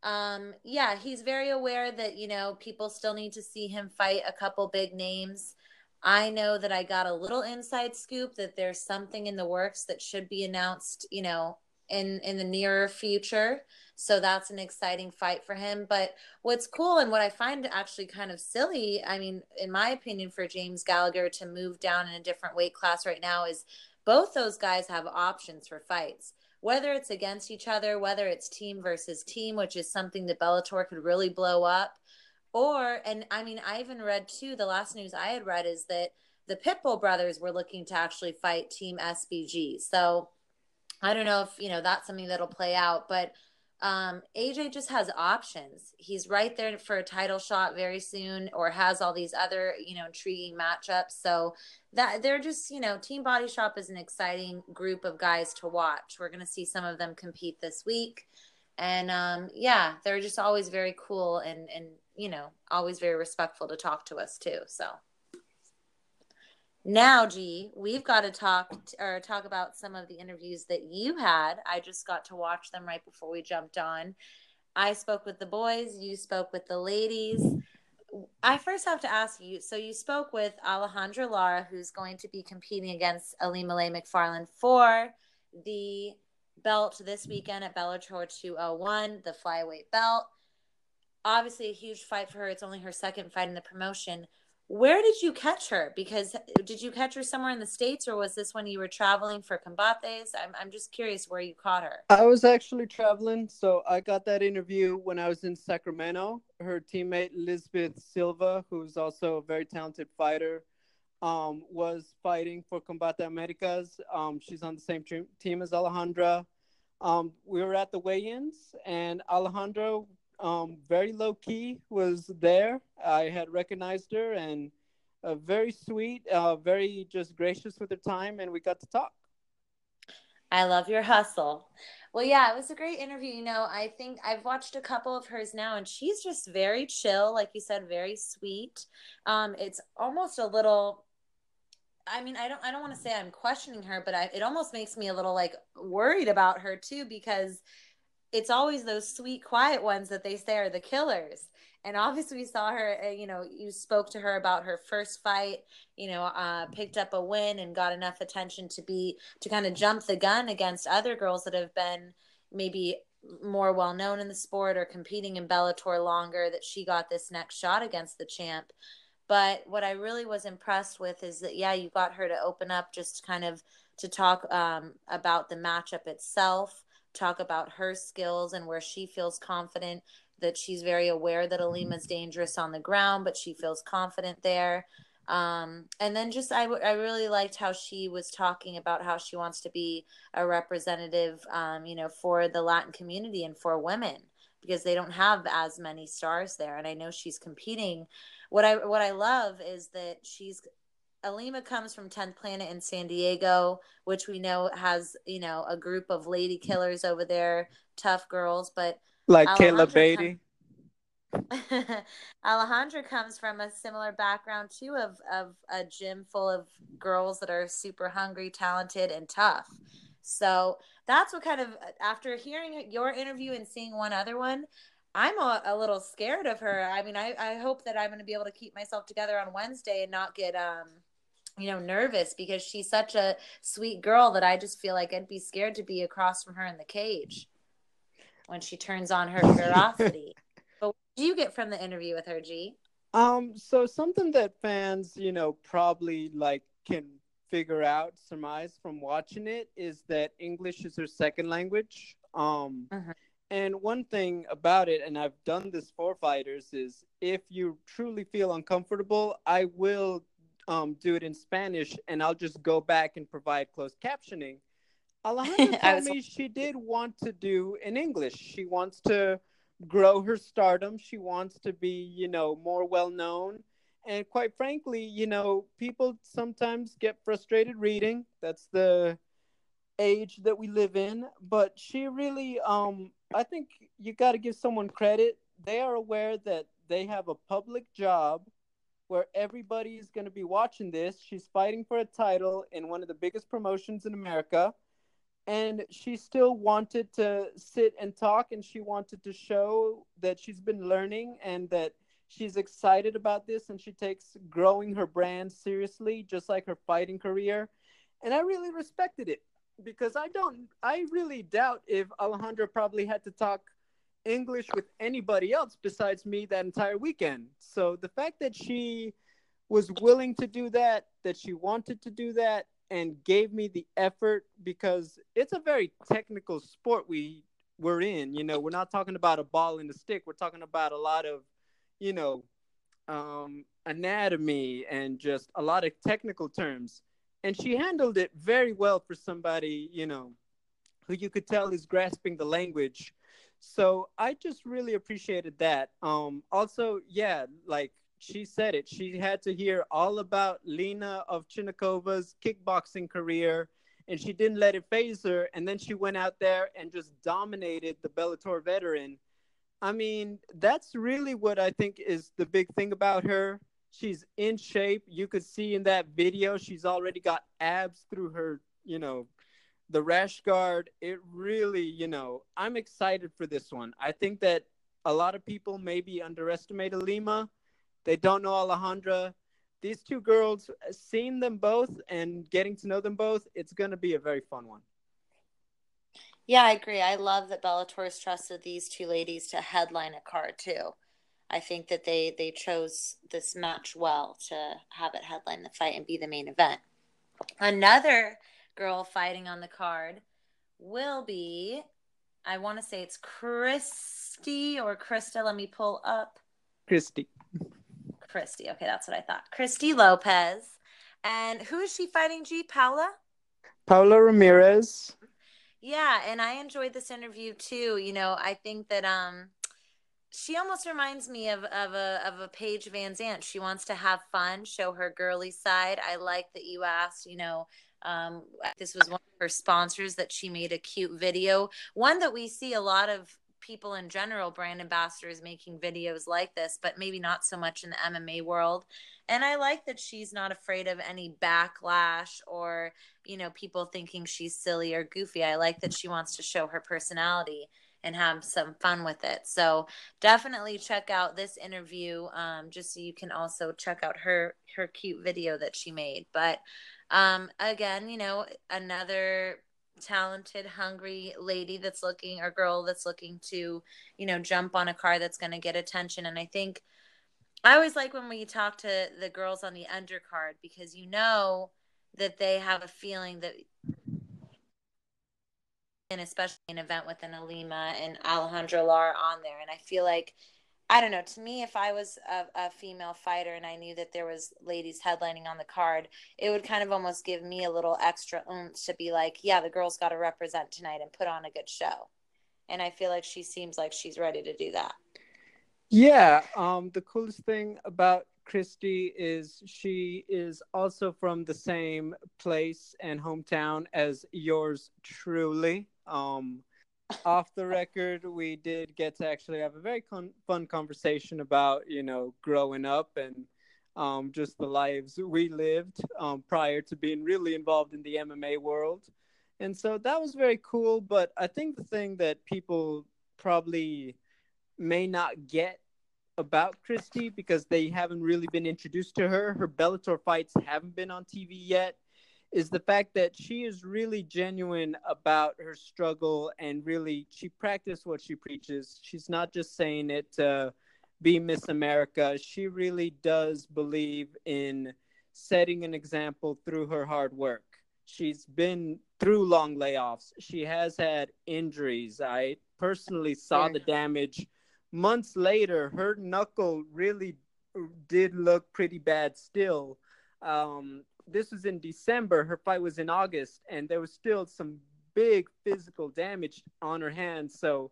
um, yeah, he's very aware that, you know, people still need to see him fight a couple big names. I know that I got a little inside scoop that there's something in the works that should be announced, you know, in in the near future. So that's an exciting fight for him. But what's cool and what I find actually kind of silly, I mean, in my opinion, for James Gallagher to move down in a different weight class right now is both those guys have options for fights. Whether it's against each other, whether it's team versus team, which is something that Bellator could really blow up, or and I mean, I even read too. The last news I had read is that the Pitbull brothers were looking to actually fight Team SBG. So I don't know if you know that's something that'll play out, but um, AJ just has options. He's right there for a title shot very soon, or has all these other you know intriguing matchups. So that they're just you know Team Body Shop is an exciting group of guys to watch. We're going to see some of them compete this week, and um, yeah, they're just always very cool and and you know always very respectful to talk to us too. So. Now, G, we've got to talk t- or talk about some of the interviews that you had. I just got to watch them right before we jumped on. I spoke with the boys, you spoke with the ladies. I first have to ask you so you spoke with Alejandra Lara, who's going to be competing against Ilima-Lei Macfarlane for the belt this weekend at Bellator 201, the flyweight belt. Obviously, a huge fight for her. It's only her second fight in the promotion where did you catch her? Because did you catch her somewhere in the States or was this when you were traveling for combates? I'm, I'm just curious where you caught her. I was actually traveling. So I got that interview when I was in Sacramento. Her teammate, Lisbeth Silva, who's also a very talented fighter, um, was fighting for Combate Americas. Um, she's on the same team as Alejandra. Um, we were at the weigh ins, and Alejandra um, very low key, was there. I had recognized her and uh, very sweet, uh, very just gracious with her time, and we got to talk. I love your hustle. Well, yeah, it was a great interview. You know, I think I've watched a couple of hers now, and she's just very chill, like you said, very sweet. Um, it's almost a little. I mean, I don't. I don't want to say I'm questioning her, but I, it almost makes me a little like worried about her too, because it's always those sweet, quiet ones that they say are the killers. And obviously, we saw her. Uh, you know, you spoke to her about her first fight. You know, uh, picked up a win and got enough attention to be to kind of jump the gun against other girls that have been maybe more well known in the sport or competing in Bellator longer. That she got this next shot against the champ. But what I really was impressed with is that yeah, you got her to open up just kind of to talk um, about the matchup itself talk about her skills and where she feels confident that she's very aware that Ilima is dangerous on the ground, but she feels confident there. Um, and then just I, I really liked how she was talking about how she wants to be a representative, um, you know, for the Latin community and for women because they don't have as many stars there. And I know she's competing. What I what I love is that she's Ilima comes from 10th Planet in San Diego, which we know has, you know, a group of lady killers over there, tough girls, but like Alejandra Kayla Beatty. Com- Alejandra comes from a similar background too of of a gym full of girls that are super hungry, talented, and tough. So that's what kind of after hearing your interview and seeing one other one, I'm a, a little scared of her. I mean, I, I hope that I'm going to be able to keep myself together on Wednesday and not get um you know, nervous because she's such a sweet girl that I just feel like I'd be scared to be across from her in the cage when she turns on her ferocity. but what do you get from the interview with her, G? Um, so something that fans, you know, probably like can figure out, surmise from watching it is that English is her second language. Um, uh-huh. and one thing about it, and I've done this for fighters, is if you truly feel uncomfortable, I will um, do it in Spanish, and I'll just go back and provide closed captioning. Alejandra told me she did want to do in English. She wants to grow her stardom. She wants to be, you know, more well known. And quite frankly, you know, people sometimes get frustrated reading. That's the age that we live in. But she really, um, I think you got to give someone credit. They are aware that they have a public job where everybody is going to be watching this. She's fighting for a title in one of the biggest promotions in America. And she still wanted to sit and talk and she wanted to show that she's been learning and that she's excited about this and she takes growing her brand seriously, just like her fighting career. And I really respected it because I don't, I really doubt if Alejandra probably had to talk English with anybody else besides me that entire weekend. So the fact that she was willing to do that, that she wanted to do that, and gave me the effort because it's a very technical sport we we're in. You know, we're not talking about a ball and a stick. We're talking about a lot of, you know, um, anatomy and just a lot of technical terms. And she handled it very well for somebody, you know, who you could tell is grasping the language so I just really appreciated that. Um, also, yeah, like she said it, she had to hear all about Lena Ovchynnikova's kickboxing career, and she didn't let it phase her. And then she went out there and just dominated the Bellator veteran. I mean, that's really what I think is the big thing about her. She's in shape. You could see in that video, she's already got abs through her, you know, the rash guard, it really, you know, I'm excited for this one. I think that a lot of people maybe underestimate Lima. They don't know Alejandra. These two girls, seeing them both and getting to know them both, it's going to be a very fun one. Yeah, I agree. I love that Bellator's trusted these two ladies to headline a card too. I think that they they chose this match well to have it headline the fight and be the main event. Another girl fighting on the card will be, I want to say it's Christy or Krista. Let me pull up. Christy. Christy. Okay, that's what I thought. Christy Lopez. And who is she fighting, G? Paula? Paula Ramirez. Yeah, and I enjoyed this interview too. You know, I think that um she almost reminds me of, of a of a Paige VanZant. She wants to have fun, show her girly side. I like that you asked, you know, um, this was one of her sponsors that she made a cute video. One that we see a lot of people in general, brand ambassadors making videos like this, but maybe not so much in the MMA world. And I like that she's not afraid of any backlash or, you know, people thinking she's silly or goofy. I like that she wants to show her personality and have some fun with it. So definitely check out this interview, um, just so you can also check out her her cute video that she made. But um, again, you know, another talented, hungry lady that's looking or girl that's looking to, you know, jump on a car that's going to get attention. And I think I always like when we talk to the girls on the undercard because you know that they have a feeling that and especially an event with an Ilima and Alejandra Lara on there. And I feel like I don't know. To me, if I was a, a, female fighter and I knew that there was ladies headlining on the card, it would kind of almost give me a little extra oomph to be like, yeah, the girl's got to represent tonight and put on a good show. And I feel like she seems like she's ready to do that. Yeah. Um, the coolest thing about Christy is she is also from the same place and hometown as yours truly. Um, off the record, we did get to actually have a very con- fun conversation about, you know, growing up and um, just the lives we lived um, prior to being really involved in the MMA world. And so that was very cool. But I think the thing that people probably may not get about Christy because they haven't really been introduced to her, her Bellator fights haven't been on TV yet is the fact that she is really genuine about her struggle and really she practiced what she preaches. She's not just saying it to be Miss America. She really does believe in setting an example through her hard work. She's been through long layoffs. She has had injuries. I personally saw the damage months later. Her knuckle really did look pretty bad still. Um, this was in December. Her fight was in August, and there was still some big physical damage on her hands. So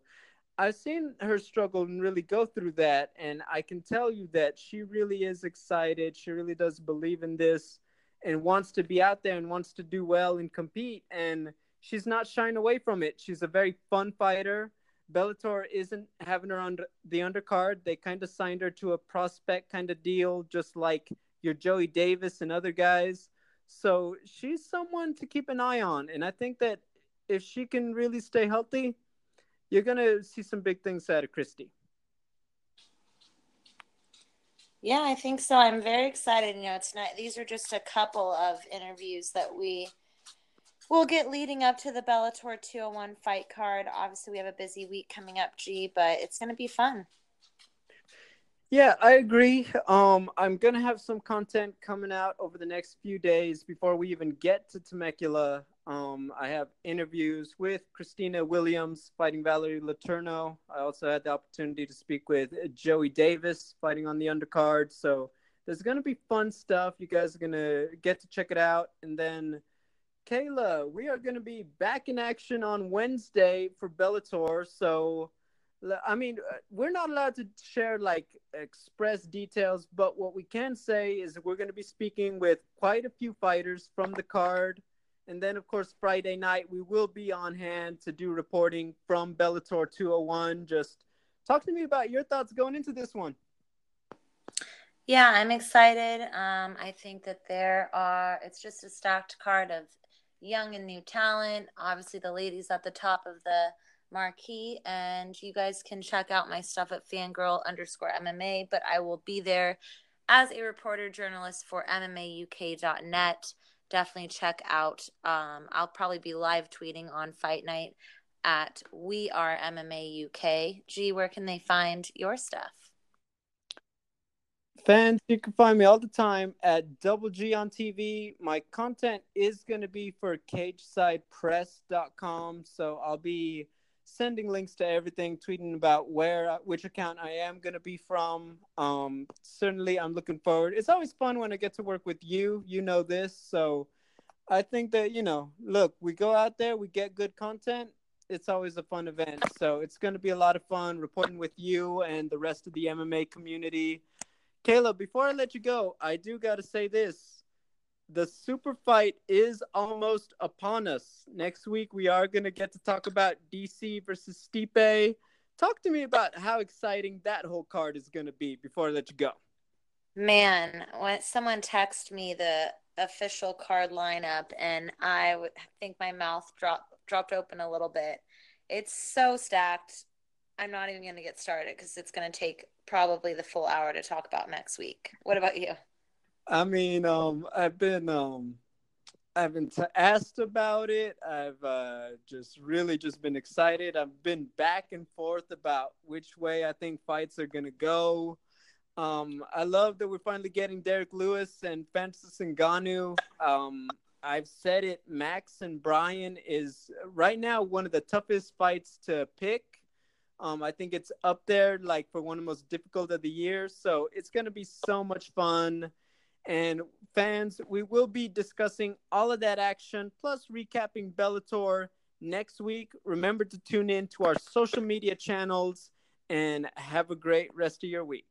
I've seen her struggle and really go through that. And I can tell you that she really is excited. She really does believe in this and wants to be out there and wants to do well and compete. And she's not shying away from it. She's a very fun fighter. Bellator isn't having her on the undercard. They kind of signed her to a prospect kind of deal, just like your Joey Davis and other guys. So she's someone to keep an eye on. And I think that if she can really stay healthy, you're going to see some big things out of Christy. Yeah, I think so. I'm very excited. You know, tonight these are just a couple of interviews that we will get leading up to the Bellator 201 fight card. Obviously, we have a busy week coming up, G, but it's going to be fun. Yeah, I agree. Um, I'm gonna have some content coming out over the next few days before we even get to Temecula. Um, I have interviews with Christina Williams fighting Valerie Letourneau. I also had the opportunity to speak with Joey Davis fighting on the undercard. So there's gonna be fun stuff. You guys are gonna get to check it out. And then, Kayla, we are gonna be back in action on Wednesday for Bellator. So I mean, uh, we're not allowed to share like express details, but what we can say is we're going to be speaking with quite a few fighters from the card. And then, of course, Friday night, we will be on hand to do reporting from Bellator 201. Just talk to me about your thoughts going into this one. Yeah, I'm excited. Um, I think that there are, it's just a stacked card of young and new talent. Obviously, the ladies at the top of the marquee and you guys can check out my stuff at fangirl underscore mma but i will be there as a reporter journalist for mmauk.net definitely check out um, i'll probably be live tweeting on fight night at we are mma uk g where can they find your stuff Fans, you can find me all the time at Double G on TV. My content is going to be for CageSidePress.com. So I'll be sending links to everything, tweeting about where which account I am going to be from. Um, certainly, I'm looking forward. It's always fun when I get to work with you. You know this, so I think that you know. Look, we go out there, we get good content. It's always a fun event, so it's going to be a lot of fun reporting with you and the rest of the MMA community. Caleb, before I let you go, I do got to say this the super fight is almost upon us. Next week, we are going to get to talk about DC versus Stipe. Talk to me about how exciting that whole card is going to be before I let you go. Man, when someone texted me the official card lineup, and I think my mouth dropped dropped open a little bit. It's so stacked. I'm not even going to get started because it's going to take probably the full hour to talk about next week. What about you? I mean, um, I've been um, I've been t- asked about it. I've uh, just really just been excited. I've been back and forth about which way I think fights are gonna go. Um, I love that we're finally getting Derrick Lewis and Francis Ngannou. Um, I've said it. Max and Brian is right now one of the toughest fights to pick. Um, I think it's up there, like for one of the most difficult of the year. So it's gonna be so much fun. And fans, we will be discussing all of that action plus recapping Bellator next week. Remember to tune in to our social media channels and have a great rest of your week.